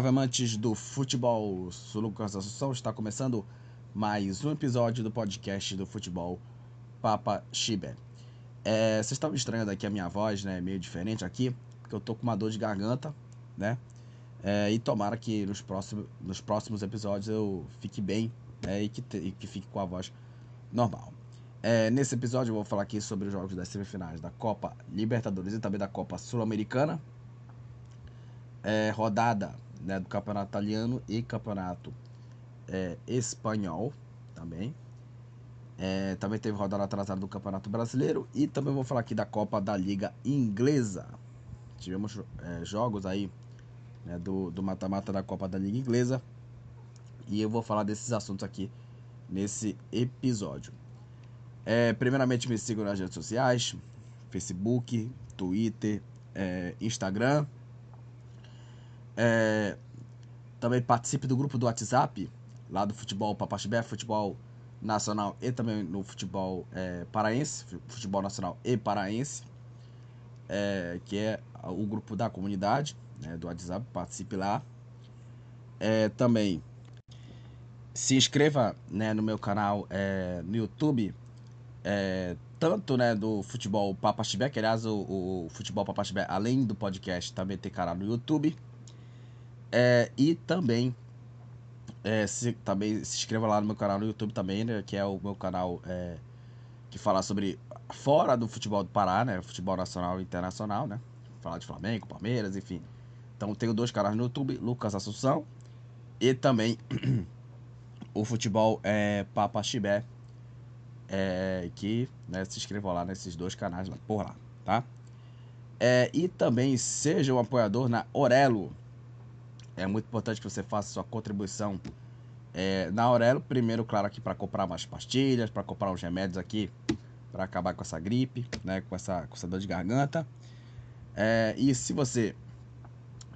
Salve amantes do futebol, sou Lucas Assunção, está começando mais um episódio do podcast do futebol Papa Chiber. É, vocês estavam estranhando aqui a minha voz, né, meio diferente aqui, porque eu tô com uma dor de garganta, né, é, e tomara que nos próximos, nos próximos episódios eu fique bem né, e, que te, e que fique com a voz normal. É, nesse episódio eu vou falar aqui sobre os jogos das semifinais da Copa Libertadores e também da Copa Sul-Americana, é, rodada né, do campeonato italiano e campeonato é, espanhol também. É, também teve rodada atrasada do campeonato brasileiro e também vou falar aqui da Copa da Liga Inglesa. Tivemos é, jogos aí né, do mata-mata da Copa da Liga Inglesa e eu vou falar desses assuntos aqui nesse episódio. É, primeiramente me sigam nas redes sociais, Facebook, Twitter, é, Instagram é, também participe do grupo do WhatsApp, lá do futebol Papaxibé, futebol nacional e também no futebol é, paraense, futebol nacional e paraense, é, que é o grupo da comunidade né, do WhatsApp, participe lá. É, também se inscreva né, no meu canal é, no YouTube, é, tanto né, do futebol Papaxibé, que aliás o, o futebol Papaxibé, além do podcast, também tem canal no YouTube. É, e também, é, se, também se inscreva lá no meu canal no YouTube também, né, que é o meu canal é, que fala sobre fora do futebol do Pará, né, futebol nacional e internacional, né, falar de Flamengo, Palmeiras, enfim. Então tenho dois canais no YouTube, Lucas Assunção e também o futebol é, Papa Chibé, é, que né, se inscreva lá nesses dois canais lá, por lá, tá? É, e também seja um apoiador na Orelo, é muito importante que você faça sua contribuição é, na Aurelo. Primeiro, claro, aqui para comprar mais pastilhas, para comprar uns remédios aqui para acabar com essa gripe, né, com essa, com essa dor de garganta. É, e se você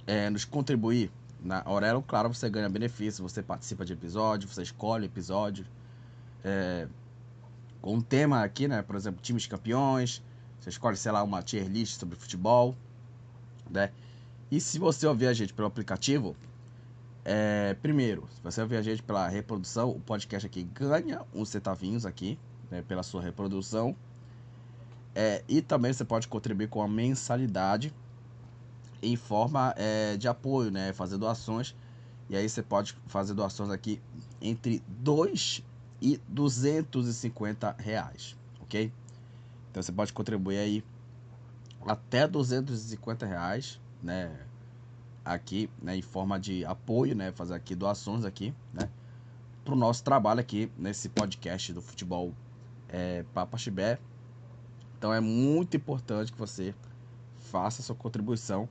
é, nos contribuir na Aurelo, claro, você ganha benefício, você participa de episódio, você escolhe episódio é, com um tema aqui, né, por exemplo, times campeões, você escolhe, sei lá, uma tier list sobre futebol, né, e se você ouvir a gente pelo aplicativo, é, primeiro, se você ouvir a gente pela reprodução, o podcast aqui ganha uns centavinhos aqui, né, pela sua reprodução. É, e também você pode contribuir com a mensalidade em forma é, de apoio, né, fazer doações. E aí você pode fazer doações aqui entre 2 e 250 reais, ok? Então você pode contribuir aí até 250 reais né, aqui, né, em forma de apoio, né, fazer aqui doações aqui, né, para o nosso trabalho aqui nesse podcast do futebol é, Papa Chibé. Então é muito importante que você faça sua contribuição,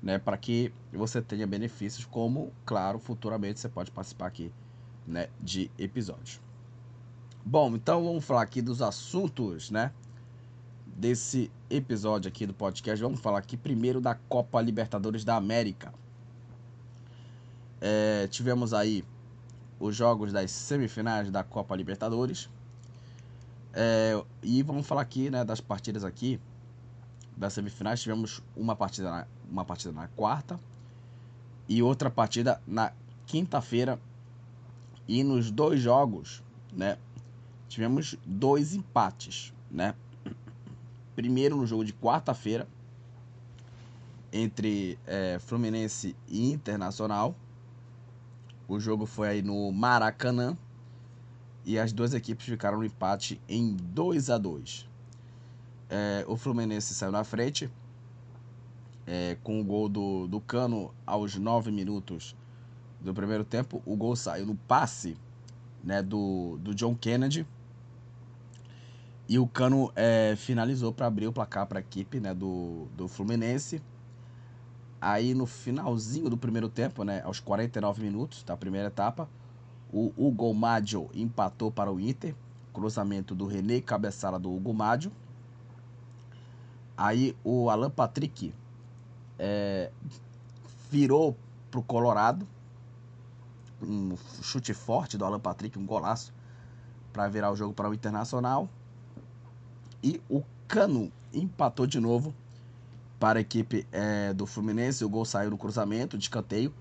né, para que você tenha benefícios, como, claro, futuramente você pode participar aqui, né, de episódios. Bom, então vamos falar aqui dos assuntos, né, desse episódio aqui do podcast. Vamos falar aqui primeiro da Copa Libertadores da América. É, tivemos aí os jogos das semifinais da Copa Libertadores. É, e vamos falar aqui né, das partidas aqui das semifinais. Tivemos uma partida na, uma partida na quarta e outra partida na quinta-feira. E nos dois jogos, né, tivemos dois empates, né? Primeiro no jogo de quarta-feira entre é, Fluminense e Internacional. O jogo foi aí no Maracanã e as duas equipes ficaram no empate em 2 a 2 é, O Fluminense saiu na frente é, com o gol do, do Cano aos 9 minutos do primeiro tempo. O gol saiu no passe né, do, do John Kennedy e o Cano é, finalizou para abrir o placar para a equipe né, do, do Fluminense. Aí no finalzinho do primeiro tempo, né, aos 49 minutos da primeira etapa, o Hugo Maggio empatou para o Inter. Cruzamento do René, cabeçada do Hugo Maggio. Aí o Alan Patrick é, virou para o Colorado. Um chute forte do Alan Patrick, um golaço para virar o jogo para o Internacional. E o Cano empatou de novo para a equipe é, do Fluminense. O gol saiu no cruzamento, de escanteio.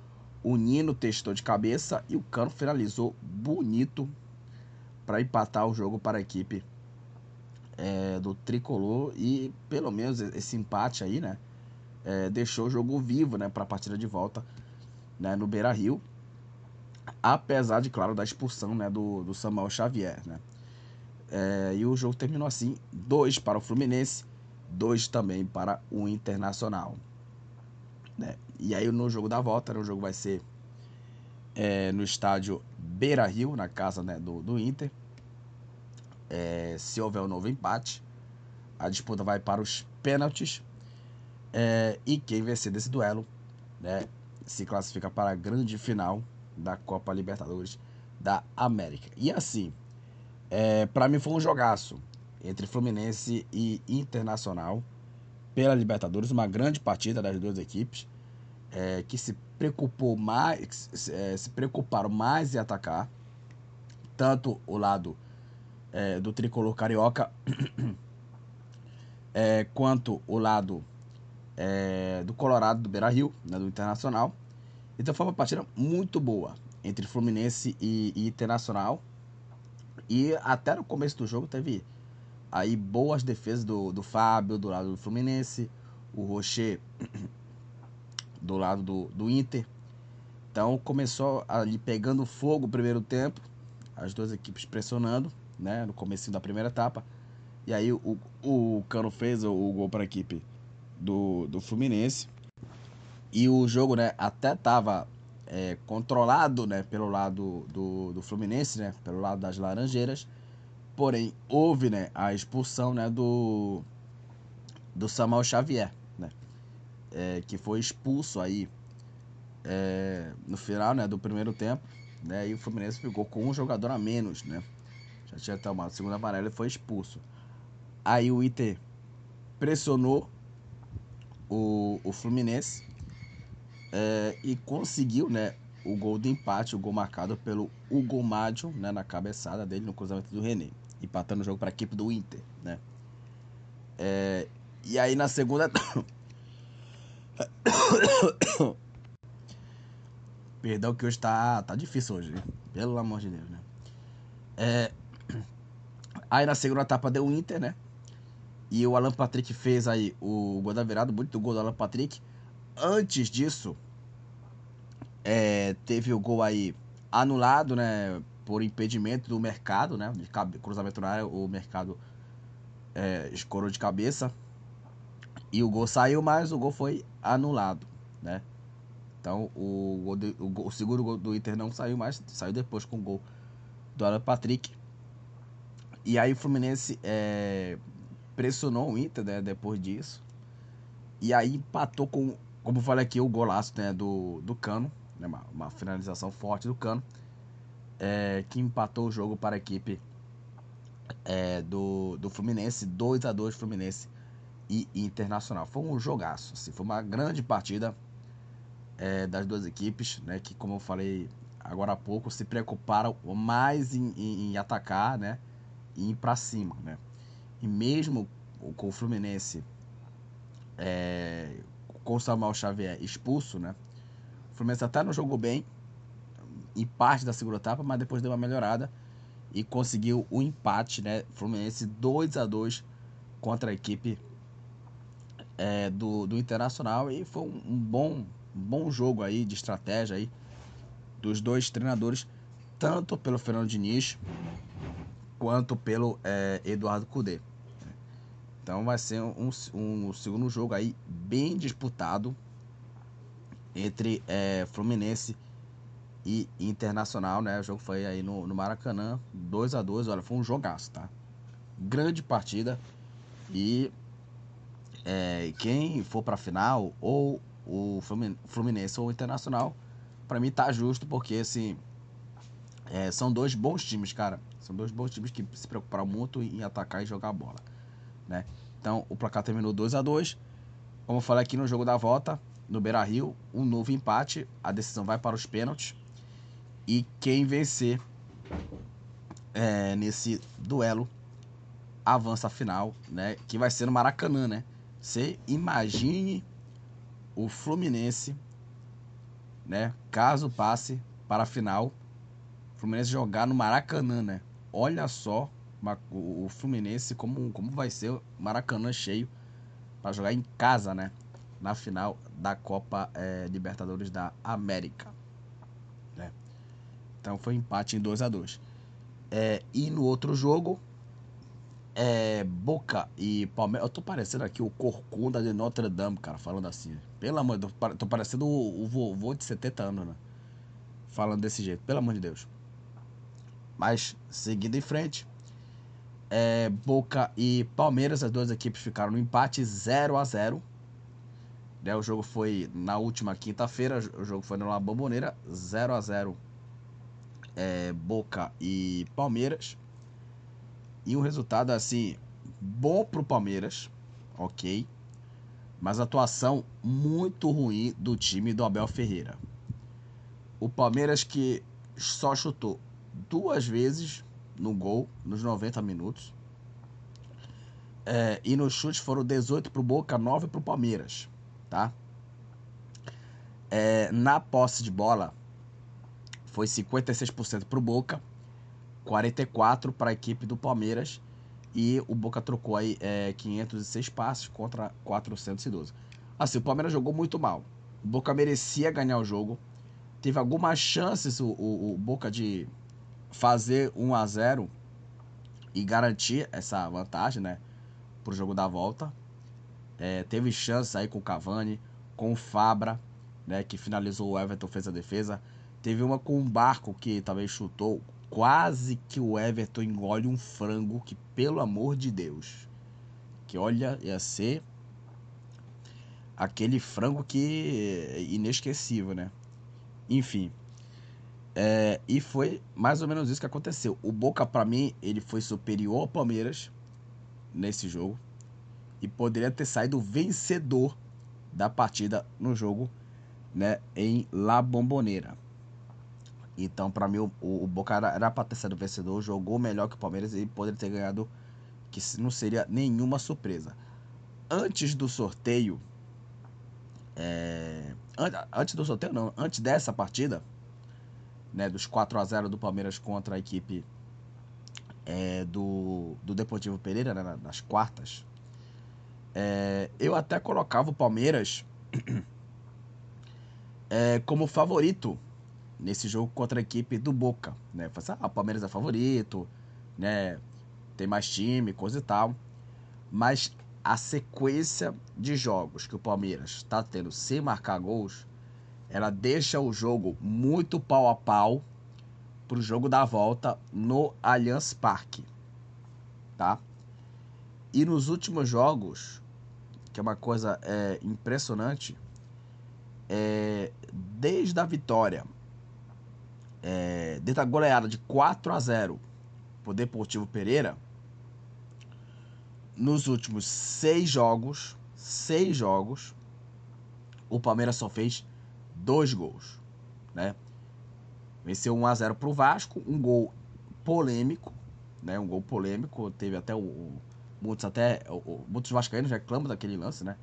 O Nino testou de cabeça e o Cano finalizou bonito para empatar o jogo para a equipe é, do tricolor e pelo menos esse empate aí, né, é, deixou o jogo vivo, né, para a partida de volta, né, no Beira Rio, apesar de claro da expulsão, né, do, do Samuel Xavier, né. É, e o jogo terminou assim, dois para o Fluminense, dois também para o Internacional. Né? E aí no jogo da volta, né, o jogo vai ser é, no estádio Beira Rio, na casa né, do, do Inter. É, se houver um novo empate, a disputa vai para os pênaltis. É, e quem vencer desse duelo né, se classifica para a grande final da Copa Libertadores da América. E assim, é, para mim foi um jogaço entre Fluminense e Internacional pela Libertadores, uma grande partida das duas equipes é, que se preocupou mais, é, se preocuparam mais em atacar tanto o lado é, do tricolor carioca é, quanto o lado é, do Colorado do Beira Rio, né, do Internacional. Então foi uma partida muito boa entre Fluminense e, e Internacional. E até no começo do jogo teve aí boas defesas do, do Fábio, do lado do Fluminense, o Rocher do lado do, do Inter. Então começou ali pegando fogo o primeiro tempo, as duas equipes pressionando, né, no começo da primeira etapa. E aí o, o Cano fez o, o gol para a equipe do, do Fluminense. E o jogo, né, até tava é, controlado né, pelo lado do, do Fluminense, né, pelo lado das Laranjeiras. Porém, houve né, a expulsão né, do, do Samuel Xavier, né, é, que foi expulso aí é, no final né, do primeiro tempo. Né, e o Fluminense ficou com um jogador a menos. Né, já tinha tomado a segunda amarela e foi expulso. Aí o Inter pressionou o, o Fluminense é, e conseguiu, né, o gol de empate, o gol marcado pelo Hugo Maggio, né, na cabeçada dele no cruzamento do René, empatando o jogo para a equipe do Inter, né? É, e aí na segunda Perdão que hoje tá, tá difícil hoje, né? pelo amor de Deus, né? É... Aí na segunda etapa deu o Inter, né? E o Alan Patrick fez aí o gol da virada, muito gol do Alan Patrick. Antes disso, é, teve o gol aí anulado, né? Por impedimento do mercado, né? De cruzamento na área, o mercado é, escorou de cabeça. E o gol saiu, mas o gol foi anulado, né? Então o, de, o, o segundo gol do Inter não saiu mais, saiu depois com o gol do Alan Patrick. E aí o Fluminense é, pressionou o Inter né, depois disso. E aí empatou com como eu falei aqui, o golaço né, do, do Cano, né, uma, uma finalização forte do Cano, é, que empatou o jogo para a equipe é, do, do Fluminense, 2 a 2 Fluminense e Internacional. Foi um jogaço, assim, foi uma grande partida é, das duas equipes, né, que como eu falei agora há pouco, se preocuparam mais em, em, em atacar né, e ir para cima. Né? E mesmo com o Fluminense é, com o Samuel Xavier expulso, né? O Fluminense até não jogou bem em parte da segunda etapa, mas depois deu uma melhorada e conseguiu o empate, né? Fluminense 2 a 2 contra a equipe é, do, do Internacional e foi um, um bom, um bom jogo aí de estratégia aí dos dois treinadores, tanto pelo Fernando Diniz quanto pelo é, Eduardo Cudê. Então vai ser um, um segundo jogo aí bem disputado entre é, Fluminense e Internacional, né? O jogo foi aí no, no Maracanã, 2 a 2 olha, foi um jogaço, tá? Grande partida e é, quem for para final ou o Fluminense ou o Internacional, para mim tá justo porque assim é, são dois bons times, cara. São dois bons times que se preocuparam muito em atacar e jogar a bola né? Então o placar terminou 2 a 2 Como eu falei aqui no jogo da volta, no Beira Rio, um novo empate. A decisão vai para os pênaltis. E quem vencer é, nesse duelo avança a final, né? Que vai ser no Maracanã, né? Você imagine o Fluminense né? Caso passe para a final, o Fluminense jogar no Maracanã, né? Olha só o Fluminense como, como vai ser Maracanã cheio para jogar em casa, né? Na final da Copa é, Libertadores da América. Né? Então foi empate em 2 a 2 é, E no outro jogo, é, Boca e Palmeiras. Eu tô parecendo aqui o Corcunda de Notre Dame, cara, falando assim. Pelo amor de Deus, tô parecendo o, o vovô de 70 anos, né? Falando desse jeito, pelo amor de Deus. Mas, seguindo em frente, é, Boca e Palmeiras, as duas equipes ficaram no empate 0 a 0 né, O jogo foi na última quinta-feira, o jogo foi na Bomboneira, 0 a 0 é, Boca e Palmeiras. E um resultado assim, bom pro Palmeiras, ok. Mas atuação muito ruim do time do Abel Ferreira. O Palmeiras que só chutou duas vezes no gol nos 90 minutos. É, e nos chutes foram 18 pro Boca, 9 pro Palmeiras, tá? É, na posse de bola foi 56% pro Boca, 44 para a equipe do Palmeiras e o Boca trocou aí é, 506 passes contra 412. Assim, o Palmeiras jogou muito mal. O Boca merecia ganhar o jogo. Teve algumas chances o, o, o Boca de fazer 1 a 0 e garantir essa vantagem, né, pro jogo da volta. É, teve chance aí com o Cavani, com o Fabra, né, que finalizou o Everton, fez a defesa. Teve uma com o Barco que também chutou, quase que o Everton engole um frango, que pelo amor de Deus, que olha, ia ser aquele frango que é inesquecível, né? Enfim, é, e foi mais ou menos isso que aconteceu. O Boca, para mim, ele foi superior ao Palmeiras nesse jogo e poderia ter saído vencedor da partida no jogo, né, em La Bombonera. Então, para mim, o, o, Boca era para ter sido vencedor, jogou melhor que o Palmeiras e poderia ter ganhado, que não seria nenhuma surpresa. Antes do sorteio, é, antes do sorteio não, antes dessa partida, né, dos 4 a 0 do Palmeiras contra a equipe é, do, do Deportivo Pereira, né, nas quartas, é, eu até colocava o Palmeiras é, como favorito nesse jogo contra a equipe do Boca. Né? Assim, ah, o Palmeiras é favorito, né? tem mais time, coisa e tal. Mas a sequência de jogos que o Palmeiras está tendo sem marcar gols ela deixa o jogo muito pau a pau para o jogo da volta no Allianz Parque, tá? E nos últimos jogos, que é uma coisa é, impressionante, é, desde a vitória, é, desde a goleada de 4 a 0 por Deportivo Pereira, nos últimos seis jogos, seis jogos, o Palmeiras só fez dois gols, né? Venceu 1 a 0 para o Vasco, um gol polêmico, né? Um gol polêmico, teve até o, o muitos até o, muitos vascaínos reclamam daquele lance, né?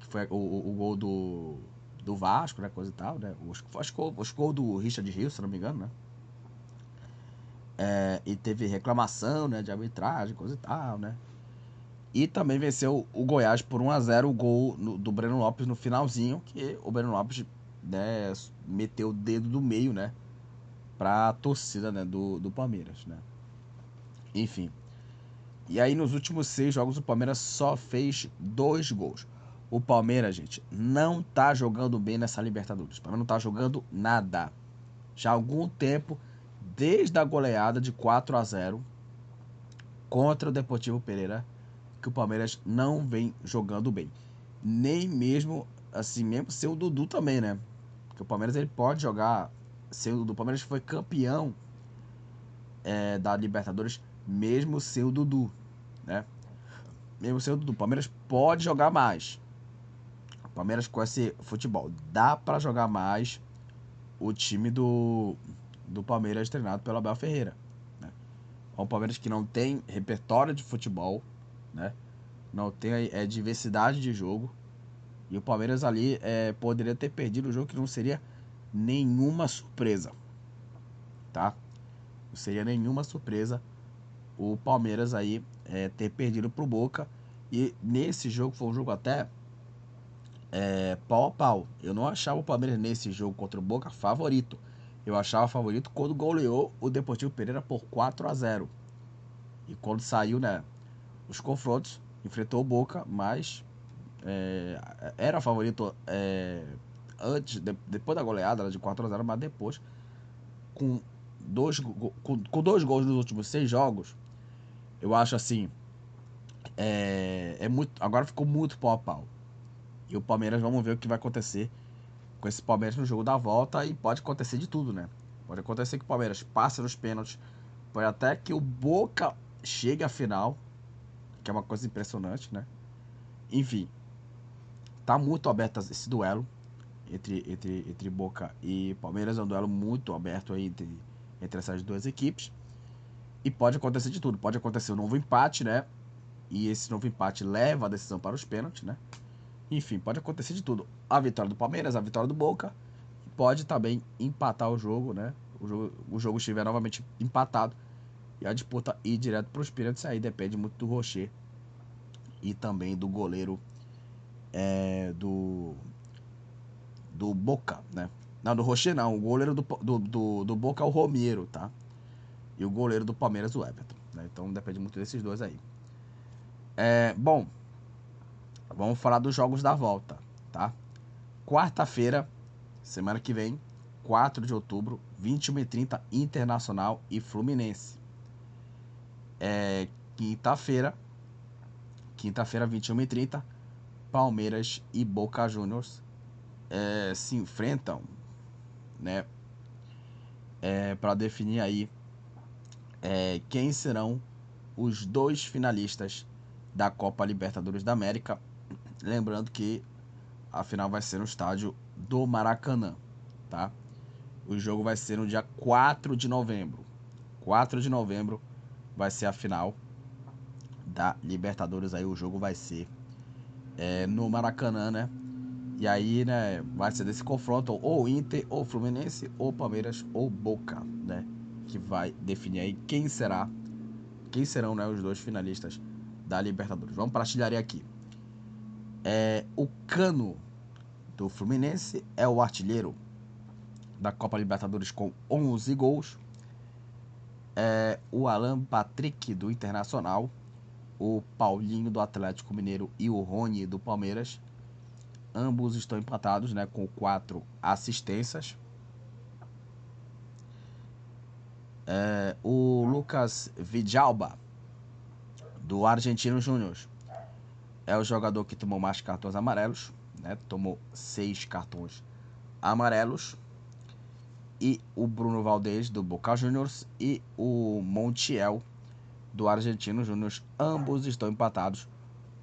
Que foi o, o, o, gol do, do Vasco, né? Coisa e tal, né? Os, acho, que gol do Richard Rios, se não me engano, né? É, e teve reclamação, né? De arbitragem, coisa e tal, né? E também venceu o Goiás por 1 a 0 o gol no, do Breno Lopes no finalzinho, que o Breno Lopes né, meteu o dedo do meio, né? Pra torcida né, do, do Palmeiras, né? Enfim. E aí nos últimos seis jogos o Palmeiras só fez dois gols. O Palmeiras, gente, não tá jogando bem nessa Libertadores. O Palmeiras não tá jogando nada. Já há algum tempo, desde a goleada de 4 a 0 contra o Deportivo Pereira, que o Palmeiras não vem jogando bem. Nem mesmo, assim, mesmo ser o Dudu também, né? Porque o Palmeiras ele pode jogar. Sendo do Palmeiras foi campeão é, da Libertadores, mesmo sem o Dudu, né? Mesmo sem o Dudu. O Palmeiras pode jogar mais. O Palmeiras com esse futebol. Dá para jogar mais o time do, do Palmeiras treinado pelo Abel Ferreira. Né? É um Palmeiras que não tem repertório de futebol, né? Não tem é, diversidade de jogo. E o Palmeiras ali é, poderia ter perdido o jogo que não seria nenhuma surpresa, tá? Não seria nenhuma surpresa o Palmeiras aí é, ter perdido pro Boca. E nesse jogo foi um jogo até é, pau a pau. Eu não achava o Palmeiras nesse jogo contra o Boca favorito. Eu achava favorito quando goleou o Deportivo Pereira por 4 a 0 E quando saiu, né, os confrontos, enfrentou o Boca, mas é, era favorito é, antes, de, depois da goleada de 4 a 0 mas depois, com dois, com, com dois gols nos últimos seis jogos, eu acho assim. É, é muito, agora ficou muito pau a pau. E o Palmeiras, vamos ver o que vai acontecer com esse Palmeiras no jogo da volta. E pode acontecer de tudo, né? Pode acontecer que o Palmeiras passe nos pênaltis. Pode até que o Boca chegue à final. Que é uma coisa impressionante, né? Enfim. Tá muito aberto esse duelo entre, entre, entre Boca e Palmeiras. É um duelo muito aberto aí entre, entre essas duas equipes. E pode acontecer de tudo. Pode acontecer um novo empate, né? E esse novo empate leva a decisão para os pênaltis, né? Enfim, pode acontecer de tudo. A vitória do Palmeiras, a vitória do Boca. Pode também empatar o jogo, né? O jogo, o jogo estiver novamente empatado. E a disputa ir direto para os pênaltis. Aí depende muito do Rocher. E também do goleiro é, do, do Boca, né? Não, do Rocher não. O goleiro do, do, do, do Boca é o Romero, tá? E o goleiro do Palmeiras, o Everton. Né? Então depende muito desses dois aí. É, bom, vamos falar dos jogos da volta, tá? Quarta-feira, semana que vem, 4 de outubro, 21h30, Internacional e Fluminense. É, quinta-feira, quinta-feira, 21h30, Palmeiras e Boca Juniors é, se enfrentam, né? É, para definir aí é, quem serão os dois finalistas da Copa Libertadores da América. Lembrando que a final vai ser no estádio do Maracanã, tá? O jogo vai ser no dia 4 de novembro. 4 de novembro vai ser a final da Libertadores. Aí o jogo vai ser é, no Maracanã, né? E aí, né, vai ser desse confronto ou Inter, ou Fluminense, ou Palmeiras, ou Boca, né? que vai definir aí quem será, quem serão né, os dois finalistas da Libertadores. Vamos para a artilharia aqui. É, o Cano do Fluminense é o artilheiro da Copa Libertadores com 11 gols. É, o Alan Patrick do Internacional, o Paulinho do Atlético Mineiro e o Rony do Palmeiras. Ambos estão empatados né, com quatro assistências. É, o Lucas Vidalba, do Argentino Júnior, é o jogador que tomou mais cartões amarelos, né? tomou seis cartões amarelos. E o Bruno Valdez, do Boca Juniors, e o Montiel, do Argentino Júnior, ambos estão empatados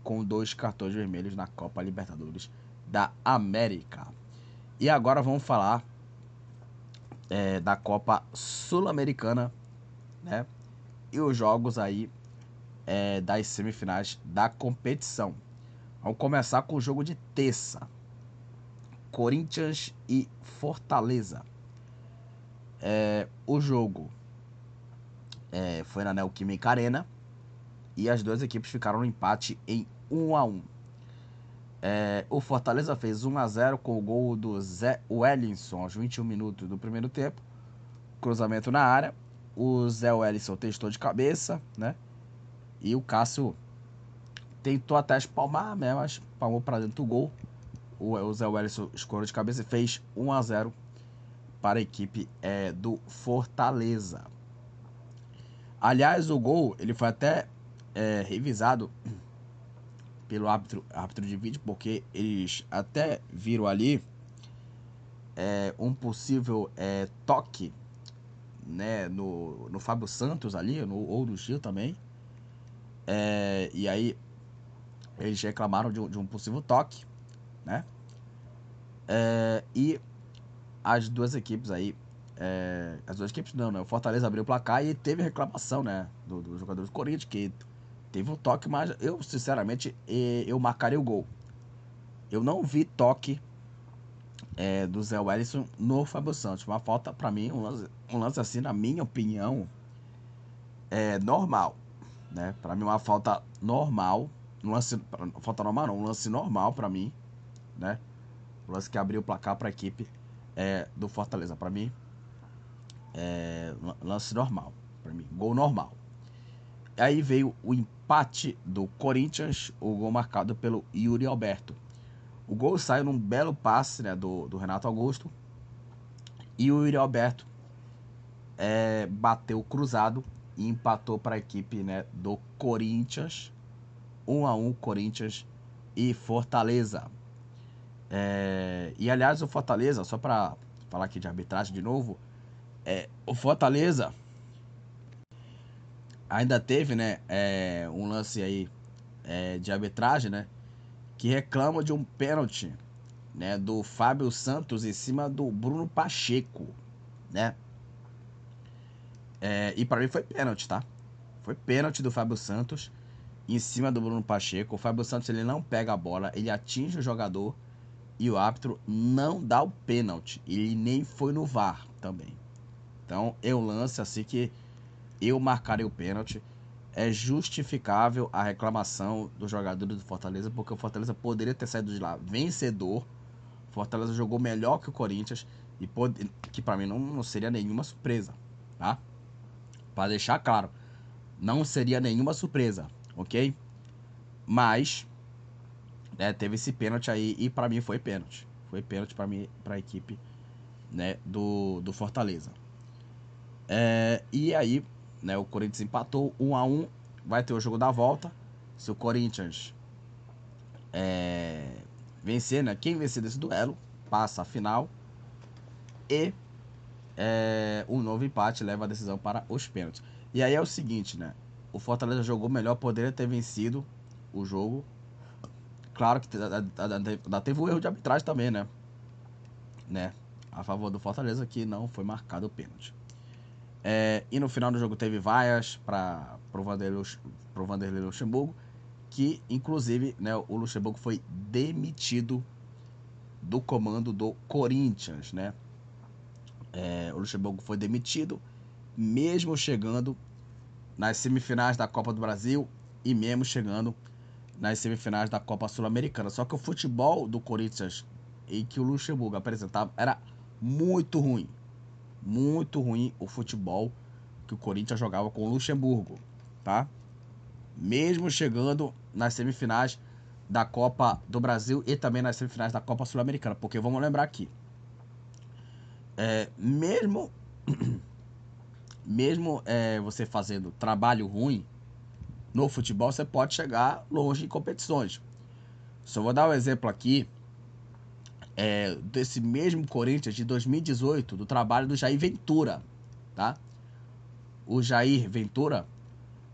com dois cartões vermelhos na Copa Libertadores da América. E agora vamos falar é, da Copa Sul-Americana, né? E os jogos aí é, das semifinais da competição. Vamos começar com o jogo de terça. Corinthians e Fortaleza. É, o jogo é, foi na Neoquímica Arena e as duas equipes ficaram no empate em 1 a 1 é, o Fortaleza fez 1 a 0 com o gol do Zé Wellington aos 21 minutos do primeiro tempo. Cruzamento na área. O Zé Wellington testou de cabeça, né? E o Cássio tentou até espalmar, né? Mas palmou para dentro do gol. O, Zé Wellington escorou de cabeça e fez 1 a 0 para a equipe é, do Fortaleza. Aliás, o gol ele foi até é, revisado pelo árbitro, árbitro de vídeo, porque eles até viram ali é, um possível é, toque né, no, no Fábio Santos ali, no, ou no Gil também. É, e aí eles reclamaram de, de um possível toque, né? É, e as duas equipes aí, é, as duas equipes não, né? O Fortaleza abriu o placar e teve reclamação, né? Do, do jogador do Corinthians, que Teve um toque, mas eu, sinceramente, eu marcaria o gol. Eu não vi toque é, do Zé Wellison no Fábio Santos. Uma falta, para mim, um lance, um lance assim, na minha opinião, é normal. Né? Para mim, uma falta normal. Um lance, falta normal não, um lance normal para mim. Né? Um lance que abriu o placar para a equipe é, do Fortaleza. Para mim, é, lance normal. Para mim, gol normal. Aí veio o empate do Corinthians, o gol marcado pelo Yuri Alberto. O gol saiu num belo passe né, do, do Renato Augusto. E o Yuri Alberto é, bateu cruzado e empatou para a equipe né, do Corinthians. 1 a 1 Corinthians e Fortaleza. É, e aliás, o Fortaleza, só para falar aqui de arbitragem de novo, é, o Fortaleza ainda teve, né, é, um lance aí é, de arbitragem, né, que reclama de um pênalti, né, do Fábio Santos em cima do Bruno Pacheco, né? É, e para mim foi pênalti, tá? Foi pênalti do Fábio Santos em cima do Bruno Pacheco. O Fábio Santos ele não pega a bola, ele atinge o jogador e o árbitro não dá o pênalti. Ele nem foi no VAR também. Então, eu lance assim que eu marcarei o pênalti. É justificável a reclamação do jogador do Fortaleza, porque o Fortaleza poderia ter saído de lá vencedor. O Fortaleza jogou melhor que o Corinthians e que para mim não, não seria nenhuma surpresa, tá? Para deixar claro, não seria nenhuma surpresa, ok? Mas né, teve esse pênalti aí e para mim foi pênalti. Foi pênalti para mim, para a equipe, né, do, do Fortaleza. É, e aí né? O Corinthians empatou 1 a 1 Vai ter o jogo da volta. Se o Corinthians é, vencer, né? Quem vencer desse duelo passa a final. E é, um novo empate leva a decisão para os pênaltis. E aí é o seguinte, né? O Fortaleza jogou melhor, poderia ter vencido o jogo. Claro que ainda teve o erro de arbitragem também, né? né? A favor do Fortaleza que não foi marcado o pênalti. É, e no final do jogo teve vaias para o Vanderlei, Vanderlei Luxemburgo, que inclusive né, o Luxemburgo foi demitido do comando do Corinthians. Né? É, o Luxemburgo foi demitido, mesmo chegando nas semifinais da Copa do Brasil e mesmo chegando nas semifinais da Copa Sul-Americana. Só que o futebol do Corinthians em que o Luxemburgo apresentava era muito ruim muito ruim o futebol que o Corinthians jogava com o Luxemburgo, tá? Mesmo chegando nas semifinais da Copa do Brasil e também nas semifinais da Copa Sul-Americana, porque vamos lembrar aqui, é, mesmo mesmo é, você fazendo trabalho ruim no futebol, você pode chegar longe em competições. Só vou dar um exemplo aqui é, desse mesmo Corinthians de 2018, do trabalho do Jair Ventura, tá? O Jair Ventura,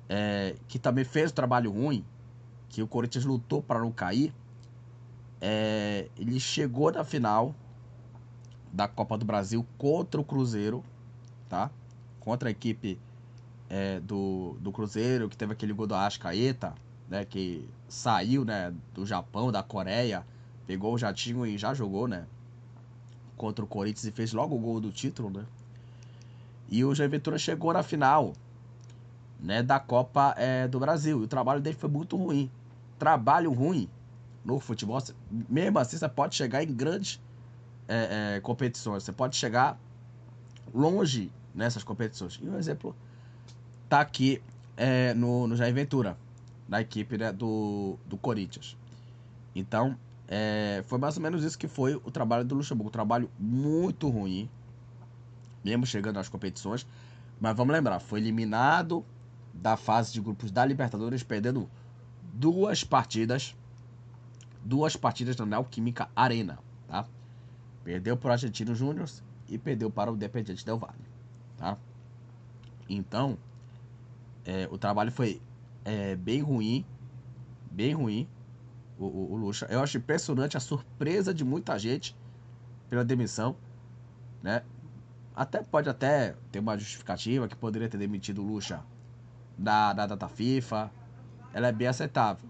é, que também fez um trabalho ruim, que o Corinthians lutou para não cair, é, ele chegou na final da Copa do Brasil contra o Cruzeiro, tá? Contra a equipe é, do, do Cruzeiro, que teve aquele gol do Ascaeta, né? Que saiu, né? Do Japão, da Coreia, pegou o jatinho e já jogou, né? Contra o Corinthians e fez logo o gol do título, né? E o Jair Ventura chegou na final, né? Da Copa é, do Brasil. E o trabalho dele foi muito ruim. Trabalho ruim no futebol, mesmo assim você pode chegar em grandes é, é, competições. Você pode chegar longe nessas competições. E um exemplo tá aqui é, no, no Jair Ventura, na equipe né, do, do Corinthians. Então, é, foi mais ou menos isso que foi o trabalho do Luxemburgo. Um trabalho muito ruim, mesmo chegando às competições. Mas vamos lembrar, foi eliminado da fase de grupos da Libertadores, perdendo duas partidas. Duas partidas na Neoquímica Arena, tá? Perdeu para o Argentino Júnior e perdeu para o Independiente Del Valle, tá? Então, é, o trabalho foi é, bem ruim, bem ruim o, o, o Lucha. Eu acho impressionante a surpresa de muita gente pela demissão, né? Até pode até ter uma justificativa que poderia ter demitido o Lucha da, da data FIFA. Ela é bem aceitável.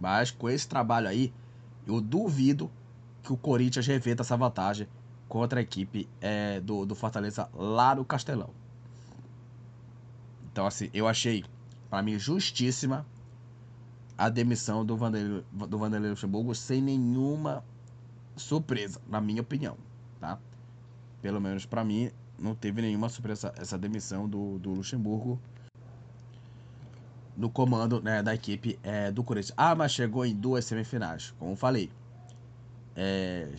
Mas com esse trabalho aí, eu duvido que o Corinthians reverta essa vantagem contra a equipe é, do, do Fortaleza lá no Castelão. Então, assim, eu achei, para mim, justíssima a demissão do Vanderlei, do Vanderlei Luxemburgo sem nenhuma surpresa, na minha opinião, tá? Pelo menos para mim, não teve nenhuma surpresa essa demissão do, do Luxemburgo no comando né, da equipe é, do Corinthians. Ah, mas chegou em duas semifinais, como falei. É,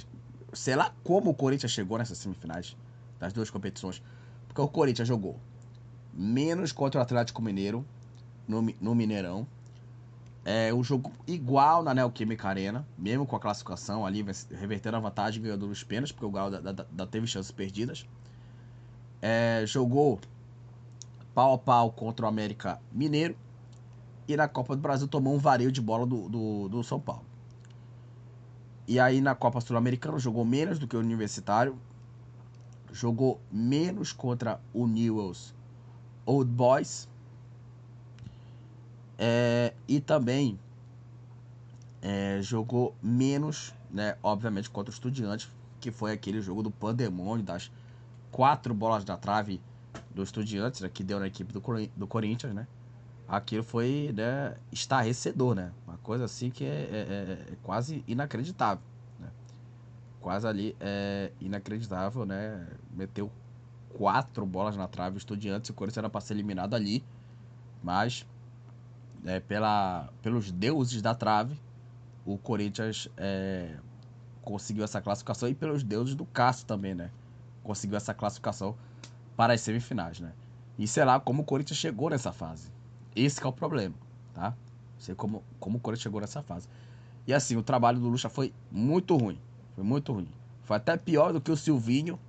sei lá como o Corinthians chegou nessas semifinais das duas competições. Porque o Corinthians jogou menos contra o Atlético Mineiro no, no Mineirão. É um jogo igual na Neoquímica Arena, mesmo com a classificação ali, revertendo a vantagem, ganhando nos pênaltis, porque o Galo da, da, da teve chances perdidas. É, jogou pau a pau contra o América Mineiro. E na Copa do Brasil tomou um vareio de bola do, do, do São Paulo. E aí na Copa Sul-Americana jogou menos do que o Universitário. Jogou menos contra o Newells Old Boys. É, e também é, jogou menos, né, obviamente, contra o Estudiantes, que foi aquele jogo do pandemônio, das quatro bolas da trave do Estudiantes, né, que deu na equipe do, do Corinthians, né? Aquilo foi né, estarrecedor, né? Uma coisa assim que é, é, é, é quase inacreditável. Né? Quase ali é inacreditável, né? Meteu quatro bolas na trave, o Estudiantes, o Corinthians era para ser eliminado ali, mas é, pela, pelos deuses da trave, o Corinthians é, conseguiu essa classificação e pelos deuses do Cássio também, né? Conseguiu essa classificação para as semifinais, né? E sei lá como o Corinthians chegou nessa fase. Esse é o problema, tá? Sei como, como o Corinthians chegou nessa fase. E assim, o trabalho do Lucha foi muito ruim. Foi muito ruim. Foi até pior do que o Silvinho.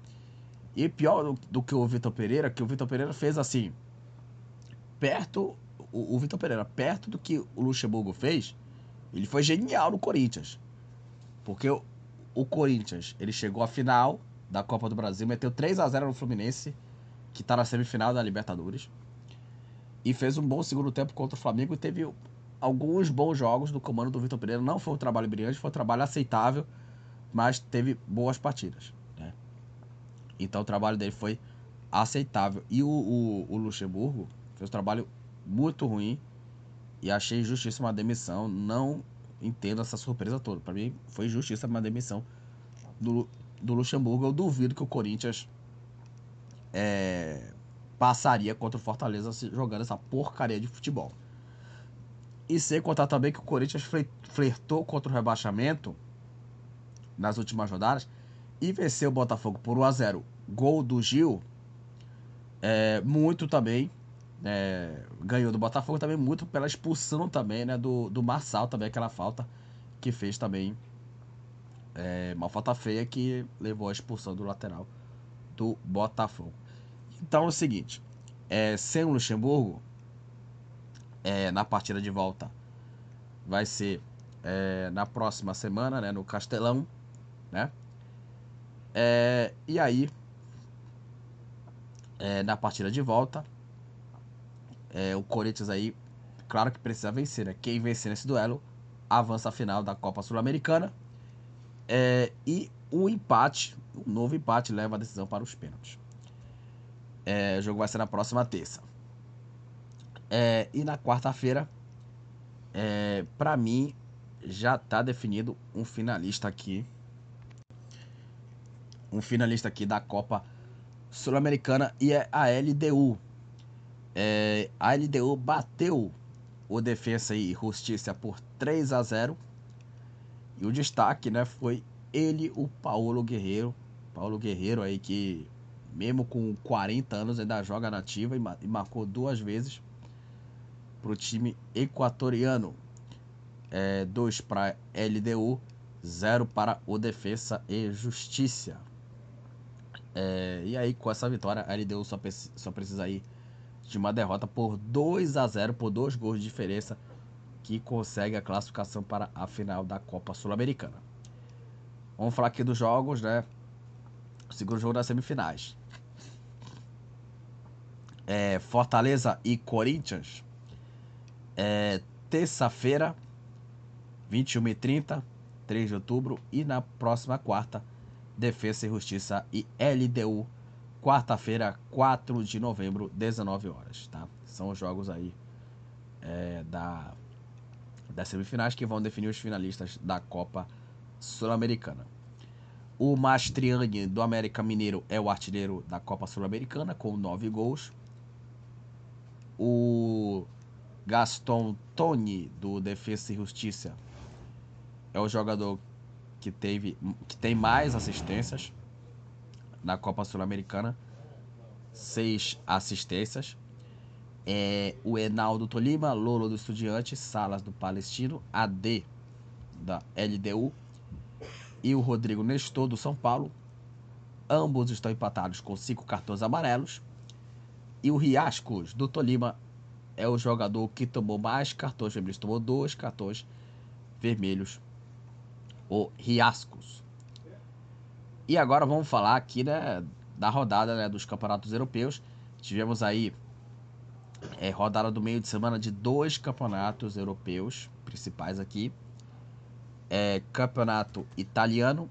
E pior do, do que o Vitor Pereira, que o Vitor Pereira fez assim. Perto. O, o Vitor Pereira, perto do que o Luxemburgo fez, ele foi genial no Corinthians. Porque o, o Corinthians, ele chegou à final da Copa do Brasil, meteu 3 a 0 no Fluminense, que tá na semifinal da Libertadores e fez um bom segundo tempo contra o Flamengo e teve alguns bons jogos do comando do Vitor Pereira. Não foi um trabalho brilhante, foi um trabalho aceitável, mas teve boas partidas. Né? Então o trabalho dele foi aceitável. E o, o, o Luxemburgo fez um trabalho muito ruim e achei injustiça uma demissão. Não entendo essa surpresa toda. Para mim foi injustiça uma demissão do, do Luxemburgo. Eu duvido que o Corinthians é, passaria contra o Fortaleza jogando essa porcaria de futebol. E sem contar também que o Corinthians flertou contra o rebaixamento nas últimas rodadas e venceu o Botafogo por 1 a 0 Gol do Gil, é, muito também. É, ganhou do Botafogo também muito pela expulsão também, né? Do, do Marçal também, aquela falta que fez também. É, uma falta feia que levou à expulsão do lateral do Botafogo. Então é o seguinte, é, sem o Luxemburgo, é, na partida de volta, vai ser é, na próxima semana, né, no Castelão, né? É, e aí, é, na partida de volta, é, o Corinthians aí, claro que precisa vencer, né? Quem vencer nesse duelo avança a final da Copa Sul-Americana. É, e o empate, o novo empate, leva a decisão para os pênaltis. É, o jogo vai ser na próxima terça. É, e na quarta-feira, é, para mim, já tá definido um finalista aqui. Um finalista aqui da Copa Sul-Americana e é a LDU. É, a LDU bateu o Defensa e Justiça por 3 a 0 E o destaque né, foi ele, o Paulo Guerreiro. Paulo Guerreiro aí que mesmo com 40 anos, ainda joga nativa e marcou duas vezes para o time equatoriano. É, dois para LDU, zero para o Defesa e Justiça. É, e aí, com essa vitória, a LDU só, só precisa aí de uma derrota por 2 a 0 por dois gols de diferença, que consegue a classificação para a final da Copa Sul-Americana. Vamos falar aqui dos jogos, né? O segundo jogo das semifinais é, Fortaleza e Corinthians. É, Terça-feira, 21h30, 3 de outubro. E na próxima quarta, Defesa e Justiça e LDU, quarta-feira, 4 de novembro, 19 horas, tá? São os jogos aí é, da, das semifinais que vão definir os finalistas da Copa Sul-Americana. O Mastriani do América Mineiro é o artilheiro da Copa Sul-Americana com 9 gols. O Gaston Toni do Defesa e Justiça é o jogador que teve que tem mais assistências na Copa Sul-Americana, seis assistências. É o Enaldo Tolima, Lolo do Estudiante, Salas do Palestino, AD da LDU e o Rodrigo Nestor do São Paulo. Ambos estão empatados com cinco cartões amarelos. E o Riascos do Tolima é o jogador que tomou mais cartões vermelhos, tomou dois cartões vermelhos o Riascos. E agora vamos falar aqui né, da rodada né, dos campeonatos europeus. Tivemos aí é, rodada do meio de semana de dois campeonatos europeus principais aqui. É, campeonato italiano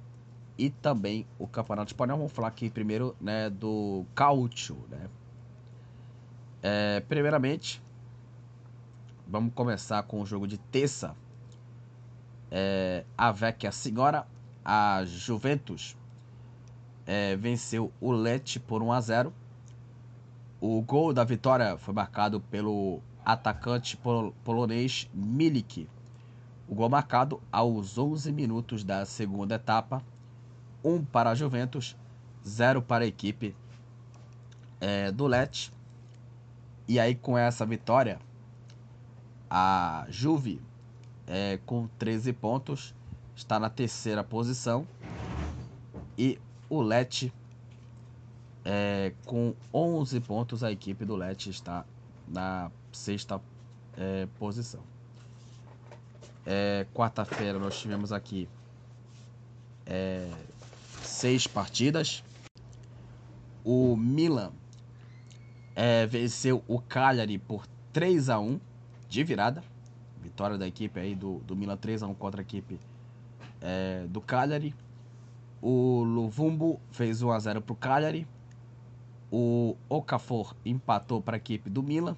e também o campeonato espanhol. Vamos falar aqui primeiro né, do Cautio. Né? É, primeiramente, vamos começar com o jogo de terça é, a Vecchia Senhora, a Juventus, é, venceu o Lecce por 1 a 0. O gol da vitória foi marcado pelo atacante pol polonês Milik. O gol marcado aos 11 minutos da segunda etapa. 1 para a Juventus, 0 para a equipe é, do Lecce. E aí com essa vitória, a Juve é, com 13 pontos, está na terceira posição. E o Leti é, com 11 pontos, a equipe do Leti está na sexta é, posição. É, Quarta-feira nós tivemos aqui é, seis partidas. O Milan é, venceu o Cagliari por 3 a 1 de virada vitória da equipe aí do, do Milan 3x1 contra a equipe é, do Cagliari. O Luvumbo fez 1x0 para o Cagliari. O Okafor empatou para a equipe do Milan.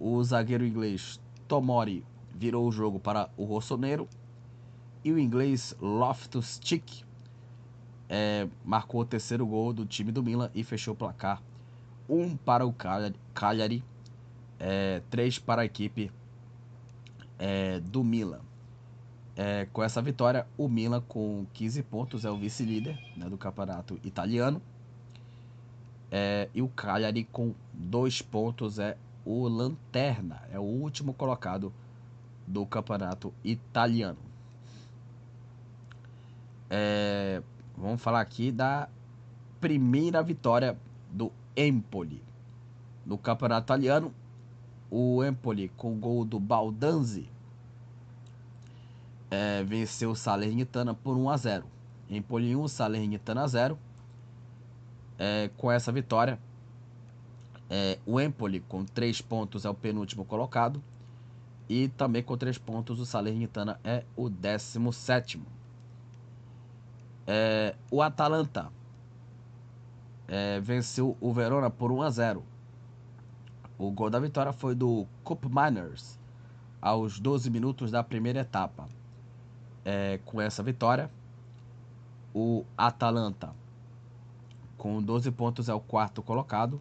O zagueiro inglês Tomori virou o jogo para o Rossonero. E o inglês Loftus Cheek é, marcou o terceiro gol do time do Milan e fechou o placar. Um para o Cagliari, é, três para a equipe é, do Milan. É, com essa vitória, o Milan com 15 pontos é o vice-líder né, do campeonato italiano. É, e o Cagliari com 2 pontos é o lanterna, é o último colocado do campeonato italiano. É, vamos falar aqui da primeira vitória do Empoli no campeonato italiano. O Empoli com o gol do Baldanzi é, venceu o Salernitana por 1 a 0. Empoli 1, Salernitana 0. É, com essa vitória, é, o Empoli com 3 pontos é o penúltimo colocado. E também com 3 pontos o Salernitana é o 17. É, o Atalanta é, venceu o Verona por 1 a 0. O gol da vitória foi do Cup Miners aos 12 minutos da primeira etapa é, com essa vitória. O Atalanta, com 12 pontos, é o quarto colocado.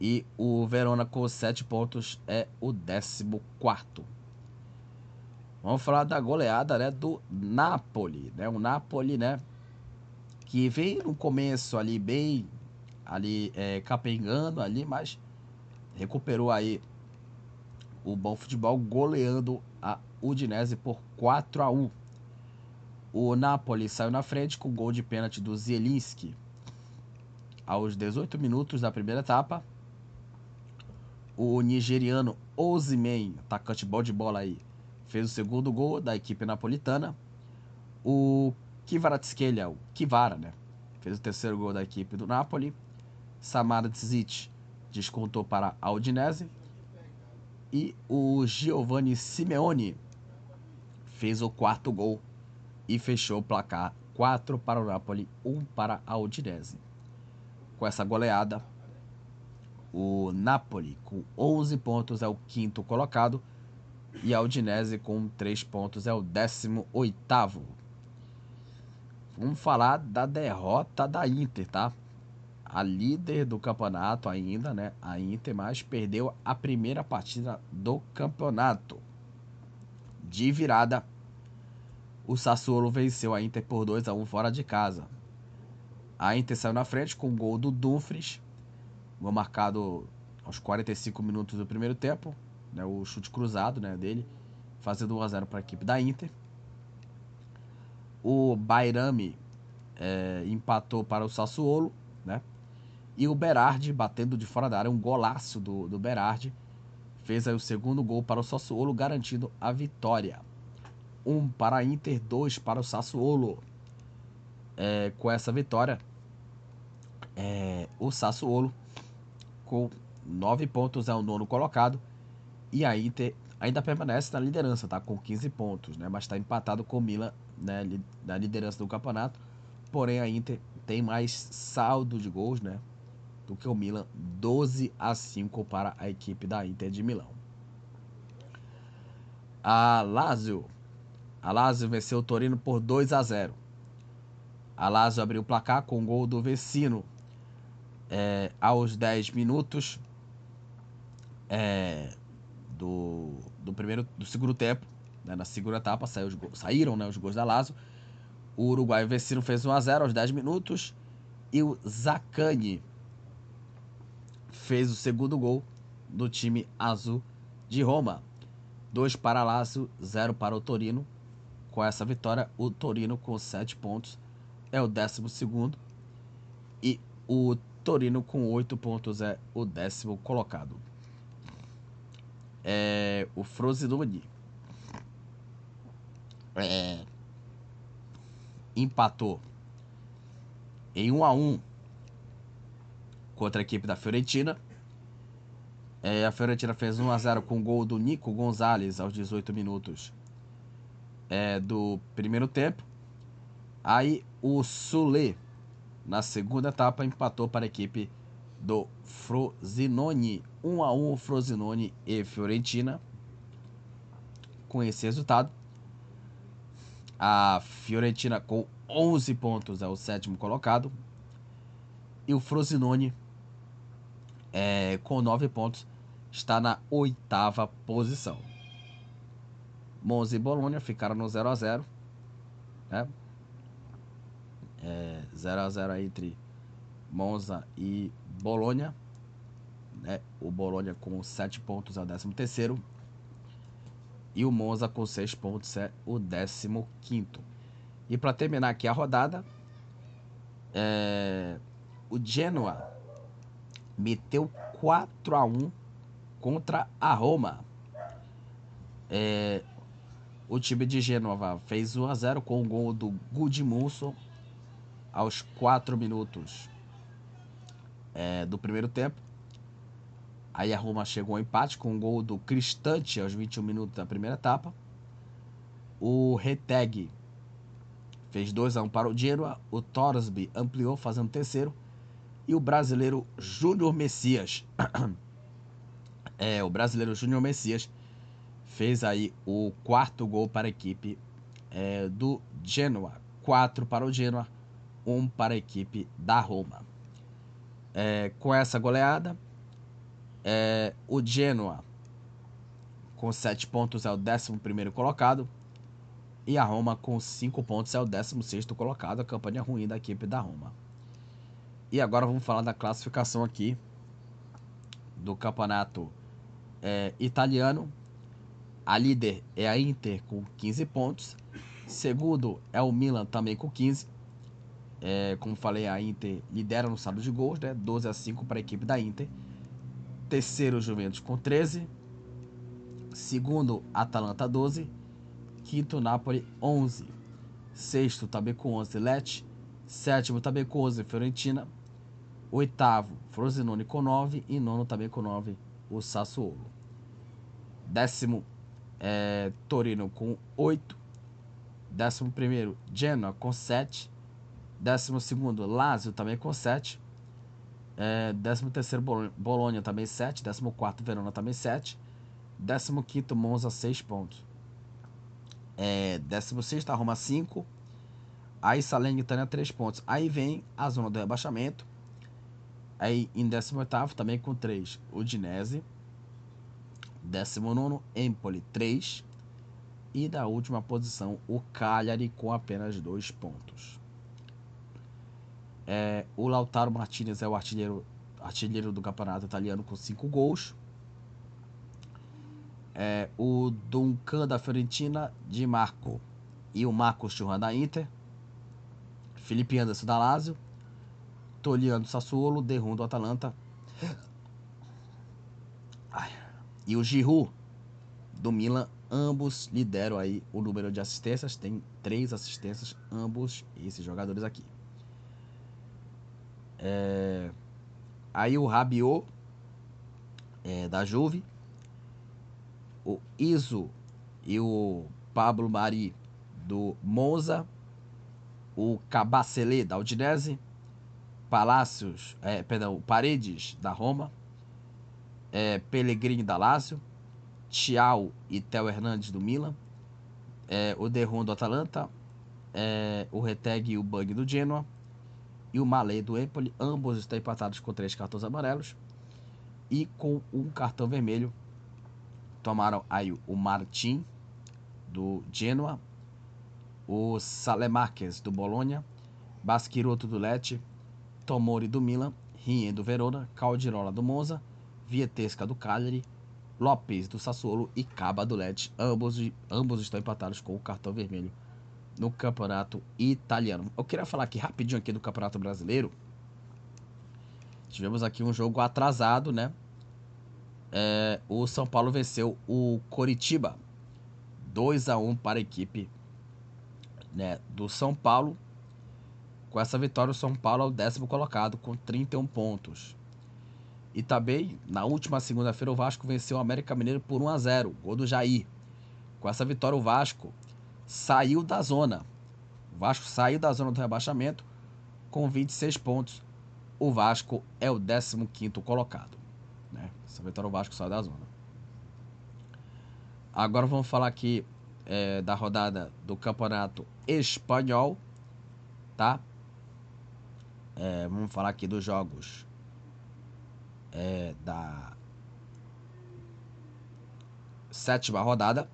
E o Verona, com 7 pontos, é o décimo quarto. Vamos falar da goleada né, do Napoli. Né? O Napoli, né? Que vem no começo ali bem ali é, capengando ali, mas recuperou aí o bom futebol goleando a Udinese por 4 a 1. O Napoli saiu na frente com o gol de pênalti do Zielinski aos 18 minutos da primeira etapa. O nigeriano Ozyman, atacante bom de bola aí, fez o segundo gol da equipe napolitana. O Kvaratskhelia, o Kivara, né, fez o terceiro gol da equipe do Napoli. Samara Tsic descontou para a Udinese e o Giovanni Simeone fez o quarto gol e fechou o placar 4 para o Napoli, 1 para a Udinese. Com essa goleada, o Napoli com 11 pontos é o quinto colocado e a Udinese com 3 pontos é o 18 oitavo. Vamos falar da derrota da Inter, tá? A líder do campeonato ainda, né? A Inter, mas perdeu a primeira partida do campeonato. De virada, o Sassuolo venceu a Inter por 2 a 1 fora de casa. A Inter saiu na frente com o gol do Dumfries, gol marcado aos 45 minutos do primeiro tempo, né, o chute cruzado né, dele, fazendo 1 a 0 para a equipe da Inter. O Bairami é, empatou para o Sassuolo? E o Berardi, batendo de fora da área, um golaço do, do Berardi, fez aí o segundo gol para o Sassuolo, garantindo a vitória. Um para a Inter, dois para o Sassuolo. É, com essa vitória, é, o Sassuolo, com nove pontos, é o nono colocado. E a Inter ainda permanece na liderança, tá? Com 15 pontos, né? Mas está empatado com o Milan né, na liderança do campeonato. Porém, a Inter tem mais saldo de gols, né? Do que o Milan, 12 a 5 para a equipe da Inter de Milão. A Lazio. A Lazio venceu o Torino por 2 a 0. A Lazio abriu o placar com o gol do Vecino é, aos 10 minutos é, do, do primeiro do segundo tempo. Né, na segunda etapa saiu os, saíram né, os gols da Lazio. O Uruguai Vecino fez 1 a 0 aos 10 minutos e o Zacani fez o segundo gol do time azul de Roma. 2 para Lazio, 0 para o Torino. Com essa vitória, o Torino com 7 pontos é o 12 e o Torino com 8 pontos é o décimo colocado. É, o Frosinone é, empatou em 1 a 1 contra a equipe da Fiorentina. É, a Fiorentina fez 1 a 0 com o gol do Nico Gonzalez aos 18 minutos é, do primeiro tempo. Aí o Sule, na segunda etapa, empatou para a equipe do Frosinone. 1 a 1 Frosinone e Fiorentina. Com esse resultado, a Fiorentina com 11 pontos é o sétimo colocado. E o Frosinone é, com 9 pontos está na oitava posição. Monza e Bolonha ficaram no 0 a 0 né? É, 0 a 0 entre Monza e Bolonha. Né? O Bolonha com 7 pontos é o 13 terceiro e o Monza com 6 pontos é o 15. E para terminar aqui a rodada, é... o Genoa meteu 4 a 1 contra a Roma. É... O time de Genoa fez 1 a 0 com o gol do Gudmundsson aos 4 minutos é, do primeiro tempo. Aí a Roma chegou ao empate com o gol do Cristante aos 21 minutos da primeira etapa. O Reteg fez 2 a 1 para o Genoa. O Torsby ampliou fazendo terceiro. E o brasileiro Júnior Messias. é, o brasileiro Júnior Messias fez aí o quarto gol para a equipe é, do Genoa. 4 para o Genoa, 1 um para a equipe da Roma. É, com essa goleada, é, o Genoa, com 7 pontos, é o 11 colocado. E a Roma, com 5 pontos, é o 16 colocado. A campanha ruim da equipe da Roma. E agora vamos falar da classificação aqui do campeonato é, italiano. A líder é a Inter com 15 pontos. Segundo é o Milan também com 15. É, como falei, a Inter lidera no saldo de gols, né? 12 a 5 para a equipe da Inter. Terceiro, Juventus com 13. Segundo, Atalanta 12. Quinto, Napoli 11. Sexto, também com 11, Lecce. Sétimo, também com 11, Fiorentina. Oitavo, Frosinone com 9. E nono, também com 9, o Sassuolo. Décimo, é, Torino com 8. Décimo primeiro, Genoa com 7. Décimo segundo, Lazio também com 7. É, décimo terceiro, Bolonha também 7. Décimo quarto, Verona também 7. Décimo quinto, Monza 6 pontos. É, décimo sexto, Roma 5. Aí Salernitana 3 pontos. Aí vem a zona do rebaixamento. Aí em 18 também com 3, Udinese. 19, Empoli 3. E da última posição, o Cagliari com apenas 2 pontos. É, o Lautaro Martinez é o artilheiro, artilheiro do campeonato italiano com 5 gols. É, o Duncan da Fiorentina, de Marco e o Marcos Churran da Inter. Felipe Anderson da Lazio. Toliano do Sassuolo, Derrum do Atalanta. Ai. E o Giroud do Milan, ambos lideram aí o número de assistências, tem três assistências, ambos esses jogadores aqui. É... Aí o Rabiot é, da Juve, o Iso e o Pablo Mari do Monza, o Cabacele da Udinese, Palácios, é, perdão, Paredes da Roma, é, Pellegrini da Lazio, Thiago e Theo Hernandes do Milan, é, o Derron do Atalanta, é, o Reteg e o Bug do Genoa e o Malé do Empoli, ambos estão empatados com três cartões amarelos e com um cartão vermelho tomaram aí o Martin do Genoa, o Salemakers do Bolonha, Basquiroto do Lecce, Tomori do Milan, Rien do Verona, Caldirola do Monza, Vietesca do Cagliari, Lopes do Sassuolo e Caba do Lecce. Ambos, ambos estão empatados com o cartão vermelho no campeonato italiano. Eu queria falar aqui rapidinho aqui do campeonato brasileiro. Tivemos aqui um jogo atrasado, né? É, o São Paulo venceu o Coritiba 2 a 1 para a equipe né, do São Paulo. Com essa vitória, o São Paulo é o décimo colocado, com 31 pontos. E também, na última segunda-feira, o Vasco venceu o América Mineiro por 1 a 0 gol do Jair. Com essa vitória, o Vasco saiu da zona. O Vasco saiu da zona do rebaixamento com 26 pontos. O Vasco é o 15 colocado. Né? Essa vitória, o Vasco saiu da zona. Agora vamos falar aqui é, da rodada do Campeonato Espanhol, tá? É, vamos falar aqui dos jogos é, da sétima rodada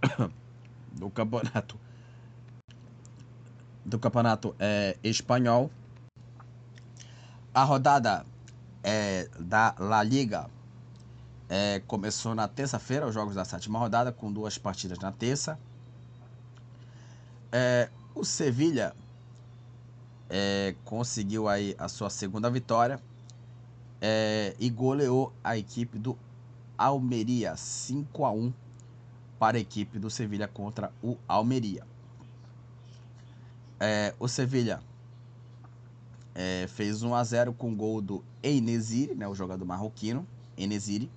do campeonato do campeonato é, espanhol. A rodada é, da La Liga é, começou na terça-feira, os jogos da sétima rodada, com duas partidas na terça. É, o Sevilha é, conseguiu aí a sua segunda vitória é, e goleou a equipe do Almeria 5 a 1 para a equipe do Sevilha contra o Almeria. É, o Sevilha é, fez 1 a 0 com o gol do Enesiri, né, o jogador marroquino, Enesiri,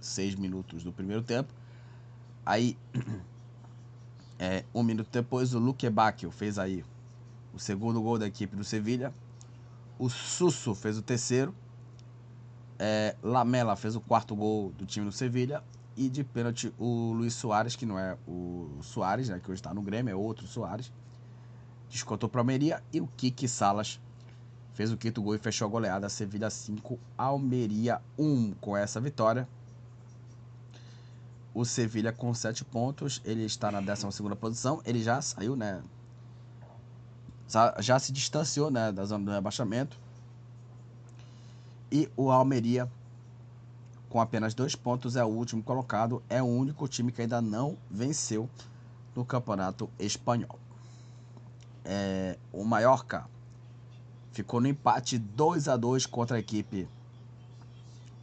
6 minutos do primeiro tempo. Aí, é, um minuto depois, o Luque Bacchio fez aí o segundo gol da equipe do Sevilha. O Susso fez o terceiro. É, Lamela fez o quarto gol do time do Sevilha. E de pênalti o Luiz Soares, que não é o Soares, né, que hoje está no Grêmio, é outro Soares. Descontou para a Almeria. E o Kiki Salas fez o quinto gol e fechou a goleada. Sevilha 5, Almeria 1. Com essa vitória, o Sevilha com 7 pontos. Ele está na 12 posição. Ele já saiu, né? Já se distanciou né, da zona do rebaixamento. E o Almeria, com apenas dois pontos, é o último colocado. É o único time que ainda não venceu no Campeonato Espanhol. É, o Mallorca ficou no empate 2 a 2 contra a equipe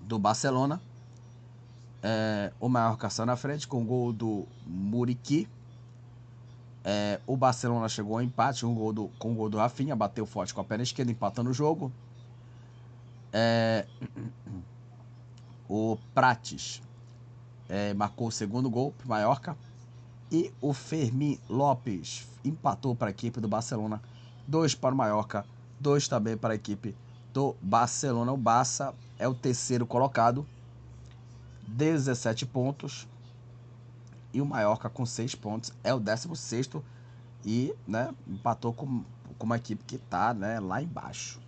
do Barcelona. É, o Mallorca saiu na frente com o gol do Muriqui. É, o Barcelona chegou ao empate um gol do, com o gol do Rafinha, bateu forte com a perna esquerda, empatando o jogo. É, o Prates é, marcou o segundo gol para Mallorca. E o Fermi Lopes empatou para a equipe do Barcelona. Dois para o Mallorca, dois também para a equipe do Barcelona. O Barça é o terceiro colocado, 17 pontos. E o Mallorca com 6 pontos é o 16 e né, empatou com, com uma equipe que está né, lá embaixo.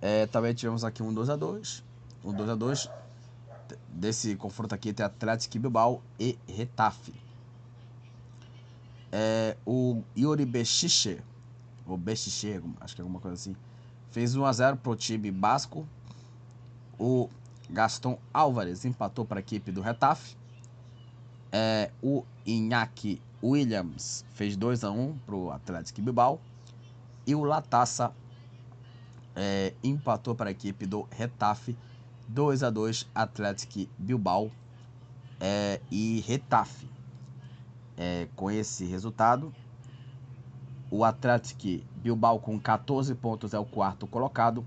É, também tivemos aqui um 2x2. Um 2x2 desse confronto aqui tem Atlético Bilbao e Retafe. É, o Yuri Bechiche, ou Bechiche, acho que é alguma coisa assim, fez 1x0 para o time basco. O Gaston Álvares empatou para a equipe do Retafe. É, o Iñaki Williams fez 2x1 para o Atlético Bilbao. E o Latassa é, empatou para a equipe do Retafe 2 a 2 Atlético Bilbao é, e Retafe. É, com esse resultado, o Atlético Bilbao com 14 pontos é o quarto colocado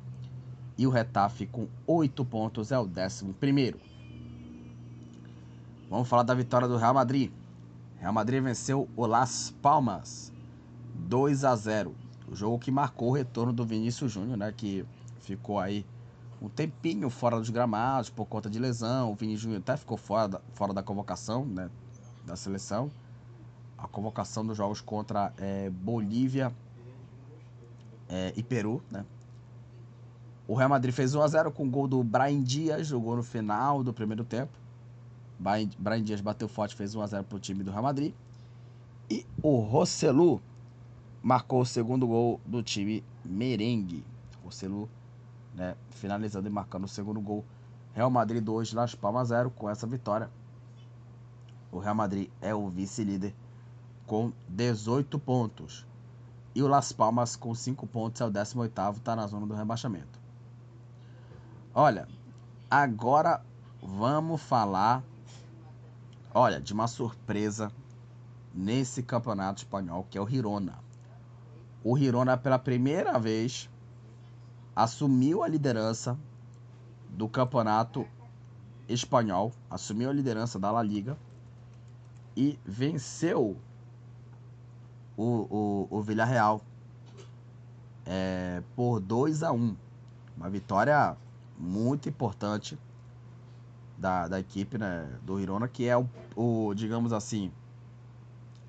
e o Retafe com 8 pontos é o décimo primeiro. Vamos falar da vitória do Real Madrid. Real Madrid venceu o Las Palmas 2 a 0. O jogo que marcou o retorno do Vinícius Júnior, né, que ficou aí um tempinho fora dos gramados por conta de lesão. O Vinícius Júnior até ficou fora da, fora da convocação, né, da seleção. A convocação dos jogos contra é, Bolívia é, e Peru, né? O Real Madrid fez 1 a 0 com o gol do Brian Dias, jogou no final do primeiro tempo. Brian Dias bateu forte, fez 1 a 0 para o time do Real Madrid. E o Rosselu marcou o segundo gol do time merengue. Rosselu né, finalizando e marcando o segundo gol. Real Madrid 2, Las Palmas 0. Com essa vitória, o Real Madrid é o vice-líder com 18 pontos. E o Las Palmas com 5 pontos é o 18º, está na zona do rebaixamento. Olha, agora vamos falar olha, de uma surpresa nesse campeonato espanhol, que é o Girona. O Girona, pela primeira vez, assumiu a liderança do campeonato espanhol, assumiu a liderança da La Liga e venceu o, o, o Villarreal é, por 2 a 1 Uma vitória muito importante da, da equipe né, do Girona, que é o, o, digamos assim,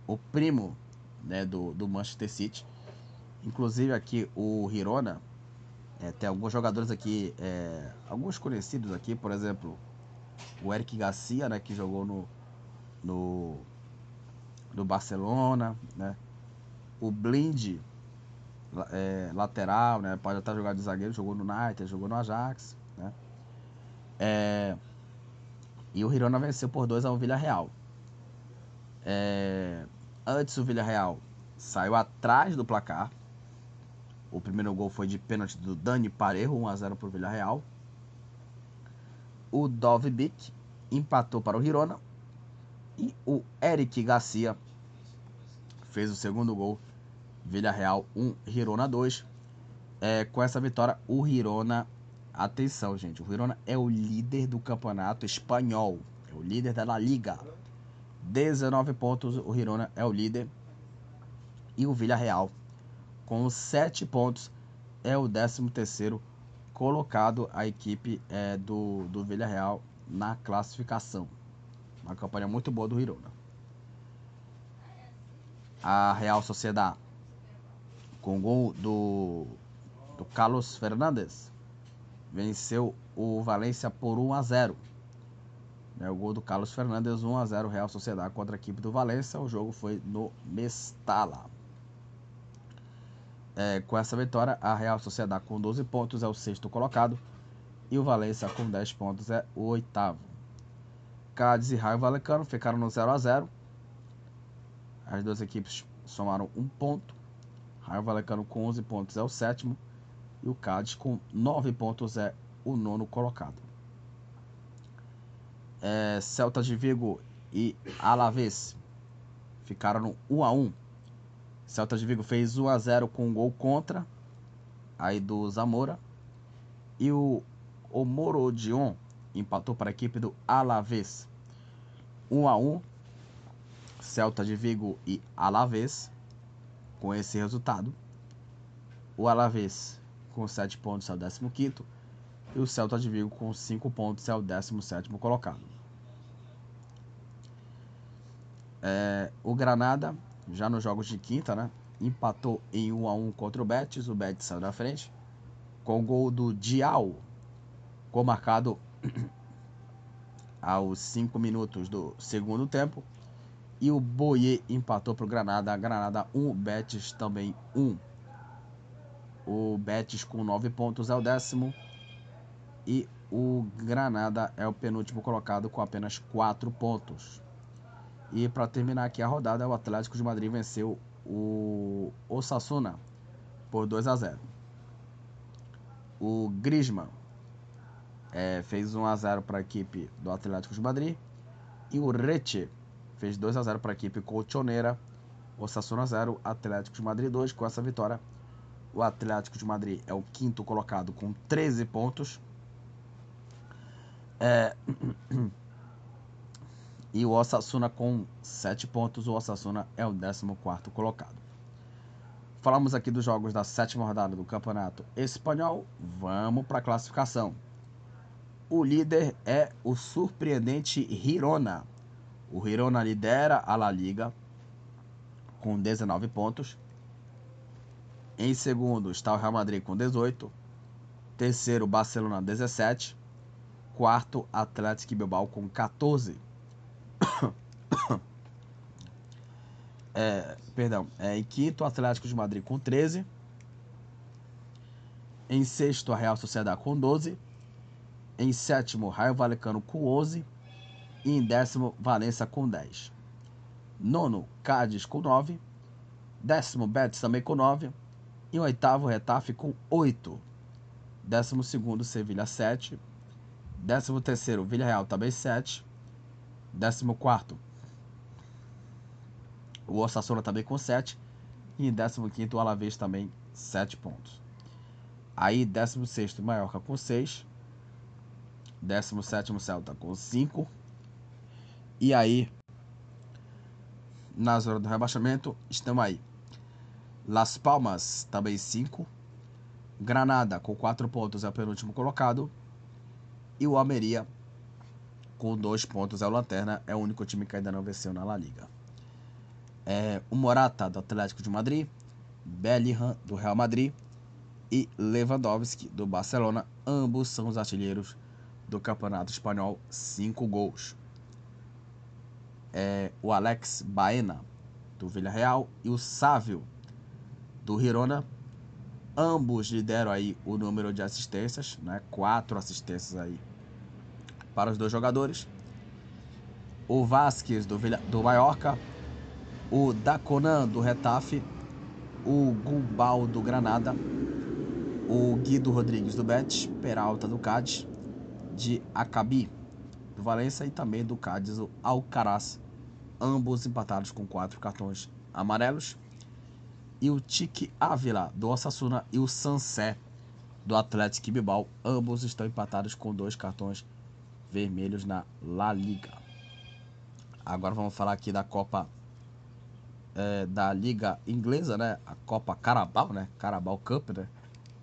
o primo né, do, do Manchester City. Inclusive aqui o Girona é, tem alguns jogadores aqui, é, alguns conhecidos aqui, por exemplo, o Eric Garcia, né, que jogou no, no, no Barcelona, né? O Blind, é, lateral, né? Pode até jogar de zagueiro, jogou no United, jogou no Ajax, né? É, e o Hirona venceu por 2 ao Villarreal. É, antes o Villarreal saiu atrás do placar. O primeiro gol foi de pênalti do Dani Parejo, 1 a 0 para o Villarreal. O Dovbik empatou para o Hirona. E o Eric Garcia fez o segundo gol. Villarreal 1, Hirona 2. É, com essa vitória, o Hirona Atenção, gente. O Girona é o líder do campeonato espanhol. É o líder da La Liga. 19 pontos. O Girona é o líder. E o Villarreal, com 7 pontos, é o 13º colocado a equipe é, do, do Villarreal na classificação. Uma campanha muito boa do Girona. A Real Sociedade, com gol do, do Carlos Fernandes, venceu o Valência por 1 a 0. É, o gol do Carlos Fernandes, 1 a 0 Real Sociedade contra a equipe do Valência. O jogo foi no Mestala. É, com essa vitória, a Real Sociedade com 12 pontos é o sexto colocado e o Valência com 10 pontos é o oitavo. Cádiz e Raio Valecano ficaram no 0 a 0. As duas equipes somaram um ponto. Raio Valecano com 11 pontos é o sétimo e o Cádiz com 9 pontos é o nono colocado. É, Celta de Vigo e Alavés ficaram no 1 a 1. Celta de Vigo fez 1 a 0 com um gol contra aí do Zamora e o Morodion empatou para a equipe do Alavés 1 a 1. Celta de Vigo e Alavés. Com esse resultado, o Alavés com 7 pontos é o 15 e o Celta de Vigo com 5 pontos é o 17 colocado. É, o Granada, já nos jogos de quinta, né, empatou em 1 a 1 contra o Betis, o Betis saiu na frente, com o gol do Dial, com marcado aos 5 minutos do segundo tempo. E o Boie empatou para o Granada. Granada 1, Betis também 1. O Betis com 9 pontos é o décimo. E o Granada é o penúltimo colocado com apenas 4 pontos. E para terminar aqui a rodada, o Atlético de Madrid venceu o Osasuna por 2 a 0. O Griezmann é, fez 1 a 0 para a equipe do Atlético de Madrid e o Reche fez 2 a 0 para a equipe colchoneira. Osasuna 0, Atlético de Madrid 2. Com essa vitória, o Atlético de Madrid é o quinto colocado com 13 pontos. É... E o Osasuna com 7 pontos. O Osasuna é o 14 colocado. Falamos aqui dos jogos da sétima rodada do Campeonato Espanhol. Vamos para a classificação. O líder é o surpreendente Girona. O Girona lidera a La Liga com 19 pontos. Em segundo está o Real Madrid com 18. Terceiro, Barcelona 17. Quarto, Atlético Bilbao com 14. É, perdão, é, em quinto, Atlético de Madrid com 13. Em sexto, a Real Sociedade com 12. Em sétimo, Raio Valecano com 11. E em décimo, Valência com 10. Nono, Cádiz com 9. Décimo, Betis também com 9. E o oitavo, Retafe com 8. Décimo segundo, Sevilha 7. Décimo terceiro, Villarreal também 7. Décimo quarto, o Osasuna também com 7. E em décimo quinto, o Alavés também 7 pontos. Aí, décimo sexto, Mallorca com 6. 17 Celta com 5. E aí, na zona do rebaixamento, estão aí. Las Palmas também 5. Granada com 4 pontos é o penúltimo colocado. E o Almeria com 2 pontos é o Lanterna. É o único time que ainda não venceu na La Liga. É, o Morata do Atlético de Madrid. Bellingham do Real Madrid. E Lewandowski do Barcelona. Ambos são os artilheiros do Campeonato Espanhol, 5 gols. É, o Alex Baena, do Villarreal, e o Sávio, do Girona. Ambos lideram aí o número de assistências, né? quatro assistências aí para os dois jogadores. O Vasquez, do, do Mallorca, o Daconan, do Retafe, o Gubal, do Granada, o Guido Rodrigues, do Betis, Peralta, do Cádiz, de Acabi, do Valência, e também do Cádiz, o Alcaraz, ambos empatados com quatro cartões amarelos. E o Tique Ávila, do Osasuna, e o Sansé, do Atlético Bilbao, ambos estão empatados com dois cartões vermelhos na La Liga. Agora vamos falar aqui da Copa é, da Liga Inglesa, né? A Copa Carabao, né? Carabao Cup, né?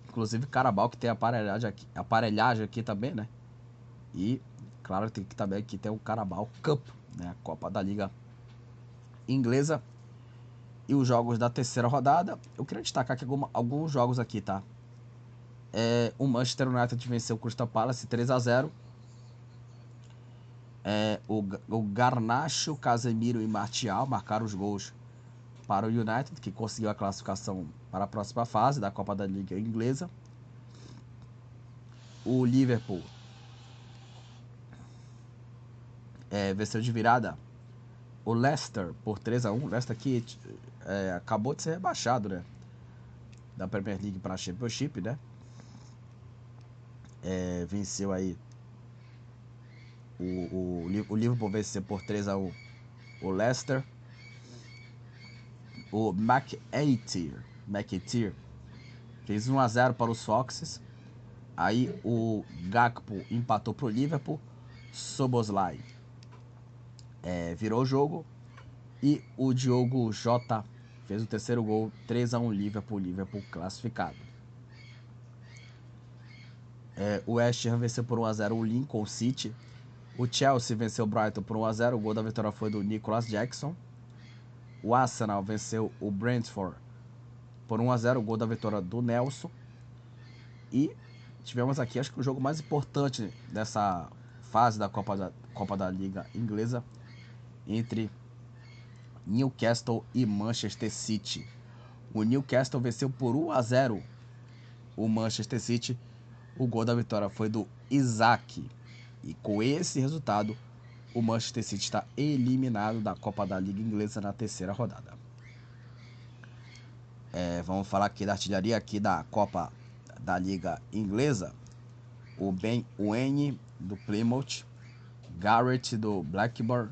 Inclusive Carabao que tem aparelhagem aqui, aparelhagem aqui também, né? E, claro, tem que também aqui tem o Carabao Cup, né? A Copa da Liga Inglesa. E os jogos da terceira rodada. Eu queria destacar aqui alguns jogos aqui, tá? É, o Manchester United venceu o Crystal Palace 3 a 0 é, o, o Garnacho, Casemiro e Martial marcaram os gols para o United, que conseguiu a classificação para a próxima fase da Copa da Liga Inglesa. O Liverpool é, venceu de virada o Leicester por 3 a 1 O Leicester que é, acabou de ser rebaixado, né? Da Premier League para a Championship, né? É, venceu aí o, o, o Liverpool venceu por 3 a 1 o Leicester. O McAteer, McAteer fez 1 a 0 para os Foxes. Aí o Gakpo empatou para o Liverpool. Soboslai é, virou o jogo. E o Diogo Jota fez o terceiro gol, 3 a 1 Liverpool, Liverpool classificado. É, o West Ham venceu por 1 a 0 o Lincoln City. O Chelsea venceu o Brighton por 1 a 0. O gol da vitória foi do Nicholas Jackson. O Arsenal venceu o Brentford por 1 a 0. O gol da vitória do Nelson. E tivemos aqui, acho que o jogo mais importante dessa fase da Copa da, Copa da Liga Inglesa entre Newcastle e Manchester City. O Newcastle venceu por 1 a 0 o Manchester City. O gol da vitória foi do Isaac. E com esse resultado, o Manchester City está eliminado da Copa da Liga Inglesa na terceira rodada. É, vamos falar aqui da artilharia aqui da Copa da Liga Inglesa. O Ben Wayne do Plymouth, Garrett do Blackburn,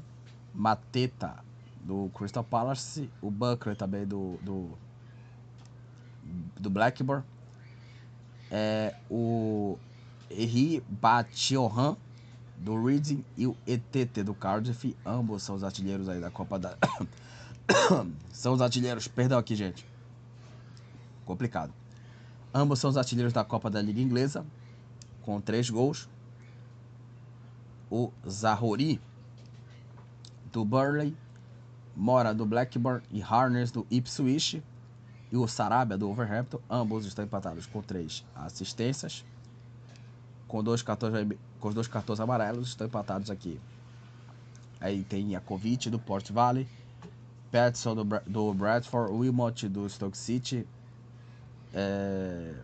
Mateta do Crystal Palace, o Buckler também do, do, do Blackburn, é, o Henri Batiohan do Reading e o ETT do Cardiff, ambos são os artilheiros aí da Copa da são os artilheiros, perdão aqui, gente. Complicado. Ambos são os artilheiros da Copa da Liga Inglesa com três gols. O Zahori do Burley Mora do Blackburn e Harness do Ipswich e o Sarabia do Overhampton, ambos estão empatados com três assistências. Com dois cartões, com os dois cartões amarelos estão empatados aqui. Aí tem Jakovic do Port Valley, Patterson do, do Bradford, Wilmot do Stoke City. É,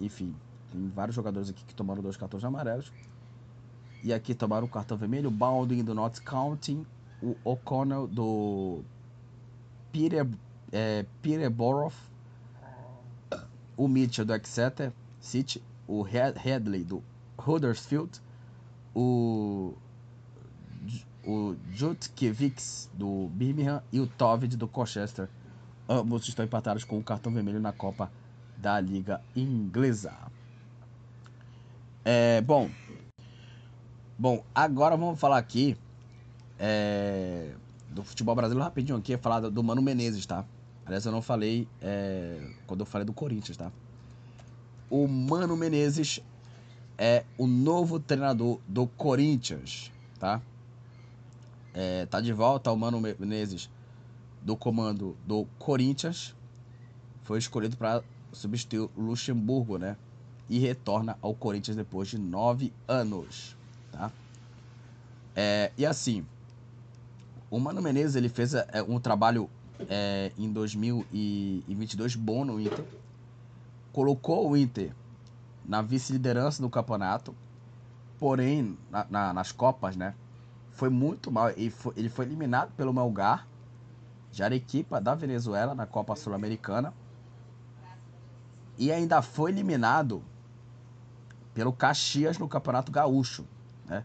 enfim, tem vários jogadores aqui que tomaram dois cartões amarelos. E aqui tomaram o cartão vermelho. Baldwin do Notts County, o O'Connell do Peter, é, Peterborough, o Mitchell do Exeter City, o Headley do Huddersfield, o, o Jutkiewicz do Birmingham e o Tovid do Colchester. Ambos estão empatados com o cartão vermelho na Copa da Liga Inglesa. É, bom, bom, agora vamos falar aqui é, do futebol brasileiro rapidinho aqui, é falar do Mano Menezes, tá? Aliás, eu não falei é, quando eu falei do Corinthians, tá? O Mano Menezes é o novo treinador do Corinthians, tá? É, tá de volta o Mano Menezes do comando do Corinthians. Foi escolhido para substituir o Luxemburgo, né? E retorna ao Corinthians depois de nove anos, tá? É, e assim, o Mano Menezes ele fez é, um trabalho é, em 2022 bom no Inter. Colocou o Inter na vice-liderança do campeonato. Porém, na, na, nas Copas, né? Foi muito mal. Ele foi, ele foi eliminado pelo Melgar, de Arequipa, da Venezuela, na Copa Sul-Americana. E ainda foi eliminado pelo Caxias no Campeonato Gaúcho, né?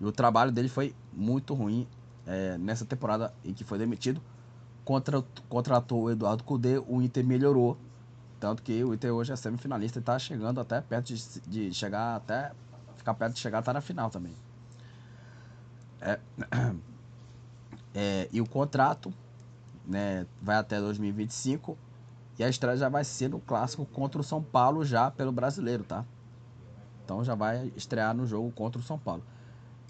E o trabalho dele foi muito ruim é, nessa temporada em que foi demitido. Contra, contratou o Eduardo Cudê, o Inter melhorou. Tanto que o Inter hoje é semifinalista e está chegando até perto de, de, chegar até. Ficar perto de chegar até na final também. É, é, e o contrato né, vai até 2025. E a estreia já vai ser no clássico contra o São Paulo, já pelo brasileiro, tá? Então já vai estrear no jogo contra o São Paulo.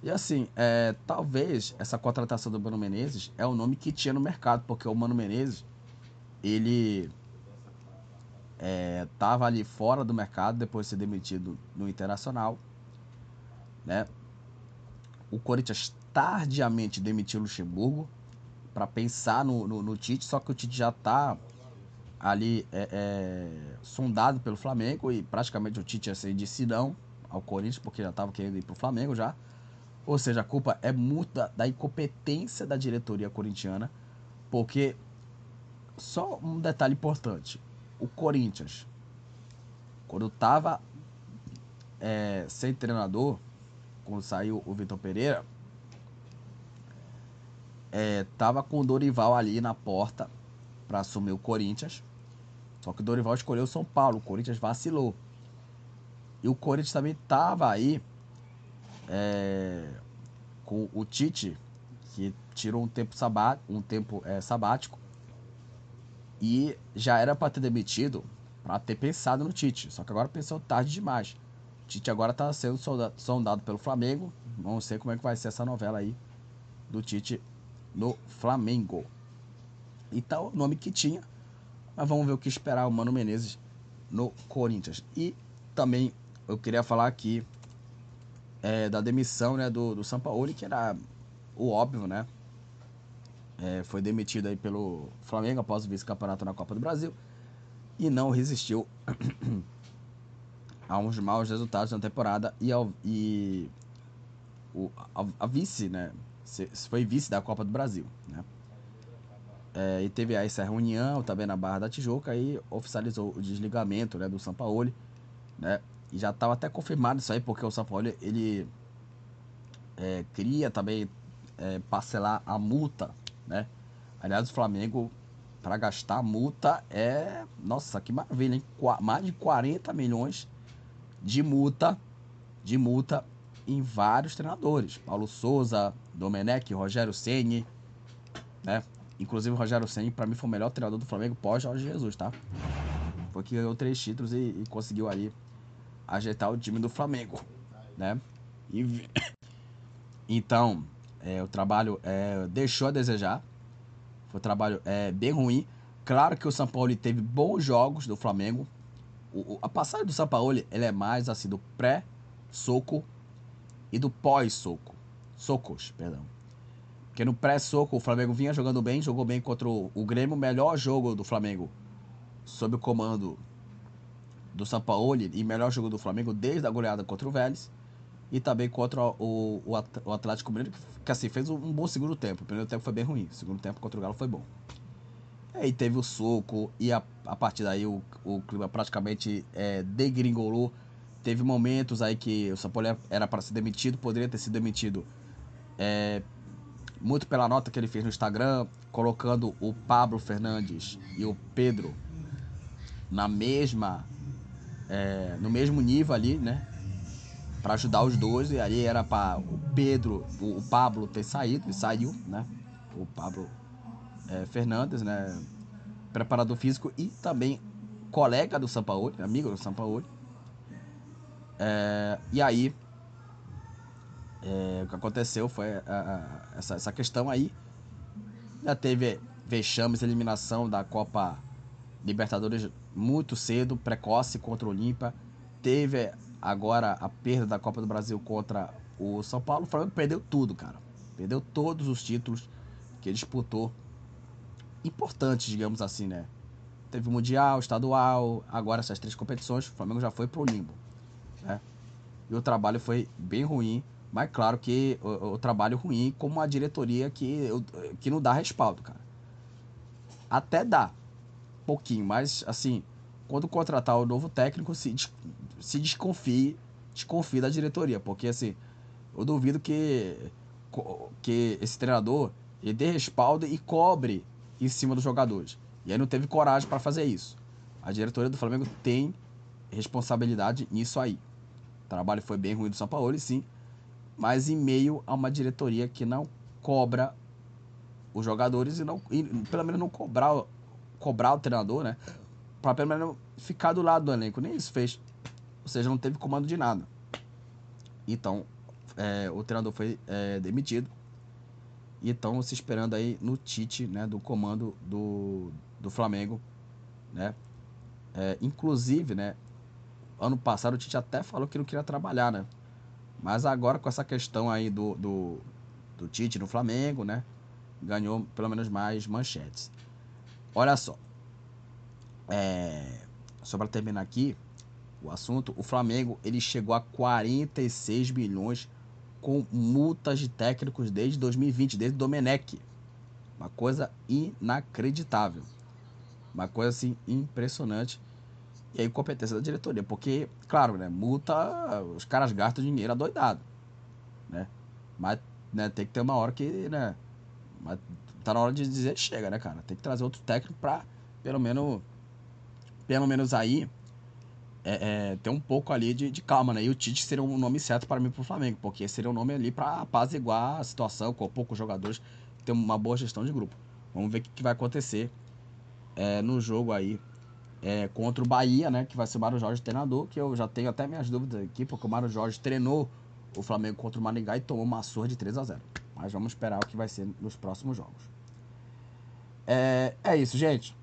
E assim, é, talvez essa contratação do Mano Menezes é o nome que tinha no mercado, porque o Mano Menezes, ele é, ali fora do mercado depois de ser demitido no Internacional, né? O Corinthians tardiamente demitiu o Luxemburgo para pensar no, no, no, Tite, só que o Tite já está ali é, é, sondado pelo Flamengo e praticamente o Tite ia ser não ao Corinthians, porque já estava querendo ir para o Flamengo já. Ou seja, a culpa é muito da, da incompetência da diretoria corintiana, porque só um detalhe importante: o Corinthians, quando estava é, sem treinador, quando saiu o Vitor Pereira, é, tava com o Dorival ali na porta para assumir o Corinthians. Só que o Dorival escolheu o São Paulo, o Corinthians vacilou. E o Corinthians também tava aí é, com o Tite que tirou um tempo, sabá, um tempo é, sabático e já era para ter demitido, para ter pensado no Tite. Só que agora pensou tarde demais. O Tite agora está sendo sondado pelo Flamengo. Vamos ver como é que vai ser essa novela aí do Tite no Flamengo. Então, o nome que tinha. Mas vamos ver o que esperar o Mano Menezes no Corinthians. E também eu queria falar aqui é, da demissão né, do, do Sampaoli, que era o óbvio, né? É, foi demitido aí pelo Flamengo após o vice-campeonato na Copa do Brasil e não resistiu a uns maus resultados na temporada e, ao, e o, a, a, vice, né? Foi vice da Copa do Brasil, né? É, e teve aí essa reunião também na Barra da Tijuca e oficializou o desligamento né, do Sampaoli, né? E já estava até confirmado isso aí, porque o Sampaoli, ele é, queria também é, parcelar a multa, né? Aliás, o Flamengo, para gastar a multa, é... Nossa, que maravilha, hein? mais de 40 milhões de multa, de multa em vários treinadores. Paulo Souza, Domenech, Rogério Ceni, né? Inclusive o Rogério Ceni para mim foi o melhor treinador do Flamengo pós Jorge Jesus, tá? Foi que ganhou três títulos e, e conseguiu ali ajeitar o time do Flamengo, né? E, então, é, o trabalho é, deixou a desejar. Foi um trabalho é, bem ruim. Claro que o São Paulo teve bons jogos do Flamengo. O, a passagem do São Paulo ele é mais assim do pré-soco e do pós-soco. Socos, perdão. Porque no pré-soco o Flamengo vinha jogando bem, jogou bem contra o, o Grêmio, melhor jogo do Flamengo sob o comando do Sampaoli e melhor jogo do Flamengo desde a goleada contra o Vélez e também contra o, o Atlético Mineiro, que assim, fez um bom segundo tempo. O primeiro tempo foi bem ruim, o segundo tempo contra o Galo foi bom. Aí teve o soco e a, a partir daí o, o clima praticamente é, degringolou. Teve momentos aí que o Sampaoli era para ser demitido, poderia ter sido demitido é, muito pela nota que ele fez no Instagram, colocando o Pablo Fernandes e o Pedro na mesma é, no mesmo nível ali, né? Para ajudar os dois e ali era para o Pedro, o, o, Pablo ter saído e saiu, né? O Pablo é, Fernandes, né? Preparador físico e também colega do Sampaoli, amigo do Sampaoli. É, e aí é, o que aconteceu foi a, a, essa, essa questão aí. Já teve vexames, eliminação da Copa Libertadores muito cedo, precoce contra o Olímpia. Teve agora a perda da Copa do Brasil contra o São Paulo. O Flamengo perdeu tudo, cara. Perdeu todos os títulos que disputou. Importantes, digamos assim, né? Teve Mundial, Estadual, agora essas três competições. O Flamengo já foi pro limbo. Né? E o trabalho foi bem ruim. Mas claro que o, o trabalho ruim como a diretoria que, que não dá respaldo, cara. Até dá. Pouquinho, mas assim, quando contratar o novo técnico, se, se desconfie, desconfie da diretoria. Porque assim, eu duvido que, que esse treinador ele dê respaldo e cobre em cima dos jogadores. E aí não teve coragem para fazer isso. A diretoria do Flamengo tem responsabilidade nisso aí. O trabalho foi bem ruim do São Paulo, sim mas em meio a uma diretoria que não cobra os jogadores e não e, pelo menos não cobrar cobrar o treinador, né? Para pelo menos ficar do lado do elenco. Nem isso fez. Ou seja, não teve comando de nada. Então, é, o treinador foi é, demitido. E estão se esperando aí no Tite, né? Do comando do, do Flamengo, né? É, inclusive, né? Ano passado o Tite até falou que não queria trabalhar, né? Mas agora com essa questão aí do, do, do Tite no Flamengo, né? Ganhou pelo menos mais manchetes. Olha só. É, só para terminar aqui o assunto, o Flamengo ele chegou a 46 milhões com multas de técnicos desde 2020, desde Domenech. Uma coisa inacreditável. Uma coisa assim impressionante e a incompetência da diretoria. Porque, claro, né, multa, os caras gastam dinheiro adoidado. Né? Mas né, tem que ter uma hora que, né? Mas tá na hora de dizer chega, né, cara? Tem que trazer outro técnico pra, pelo menos, pelo menos aí, é, é, ter um pouco ali de, de, calma, né? E o Tite seria um nome certo para mim para o Flamengo, porque seria um nome ali para apaziguar a situação com poucos jogadores, ter uma boa gestão de grupo. Vamos ver o que, que vai acontecer é, no jogo aí é, contra o Bahia, né? Que vai ser o Mário Jorge treinador, que eu já tenho até minhas dúvidas aqui, porque o Mário Jorge treinou o Flamengo contra o Maringá e tomou uma surra de 3 a 0 Mas vamos esperar o que vai ser nos próximos jogos. É, é isso, gente.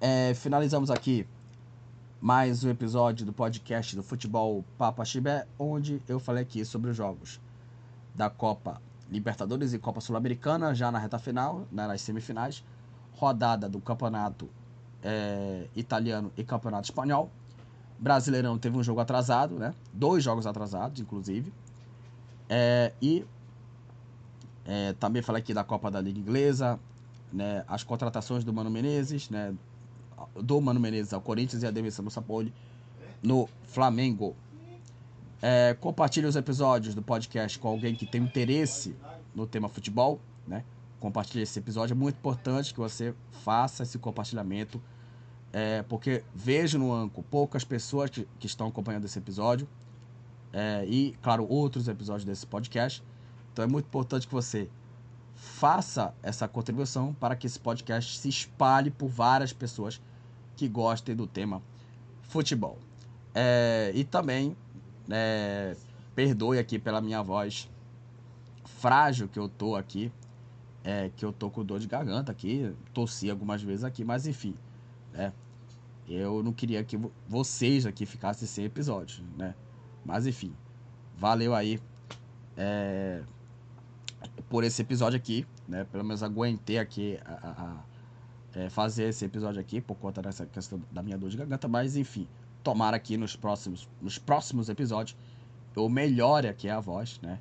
É, finalizamos aqui mais um episódio do podcast do Futebol Papa Chibé, onde eu falei aqui sobre os jogos da Copa Libertadores e Copa Sul-Americana, já na reta final, né, nas semifinais, rodada do Campeonato é, Italiano e Campeonato Espanhol. Brasileirão teve um jogo atrasado, né? Dois jogos atrasados, inclusive. É, e é, também falei aqui da Copa da Liga Inglesa, né? As contratações do Mano Menezes, né? do Mano Menezes ao Corinthians e a demissão do Sapoli no Flamengo. É, compartilhe os episódios do podcast com alguém que tem interesse no tema futebol, né? Compartilhe esse episódio, é muito importante que você faça esse compartilhamento, é, porque vejo no Anco poucas pessoas que, que estão acompanhando esse episódio é, e, claro, outros episódios desse podcast. Então é muito importante que você faça essa contribuição para que esse podcast se espalhe por várias pessoas que gostem do tema futebol. É, e também, é, perdoe aqui pela minha voz frágil que eu tô aqui, é, que eu tô com dor de garganta aqui, tossi algumas vezes aqui, mas enfim, né? Eu não queria que vocês aqui ficassem sem episódio, né? Mas enfim, valeu aí é, por esse episódio aqui, né? Pelo menos aguentei aqui a, a é, fazer esse episódio aqui por conta dessa questão da minha dor de garganta, mas enfim, tomara aqui nos próximos, nos próximos episódios eu melhore aqui a voz, né?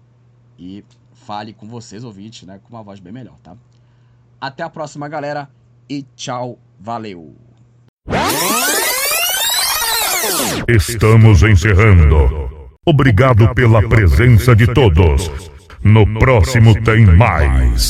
E fale com vocês, ouvintes, né? Com uma voz bem melhor, tá? Até a próxima, galera, e tchau, valeu! Estamos encerrando. Obrigado pela presença de todos. No próximo tem mais.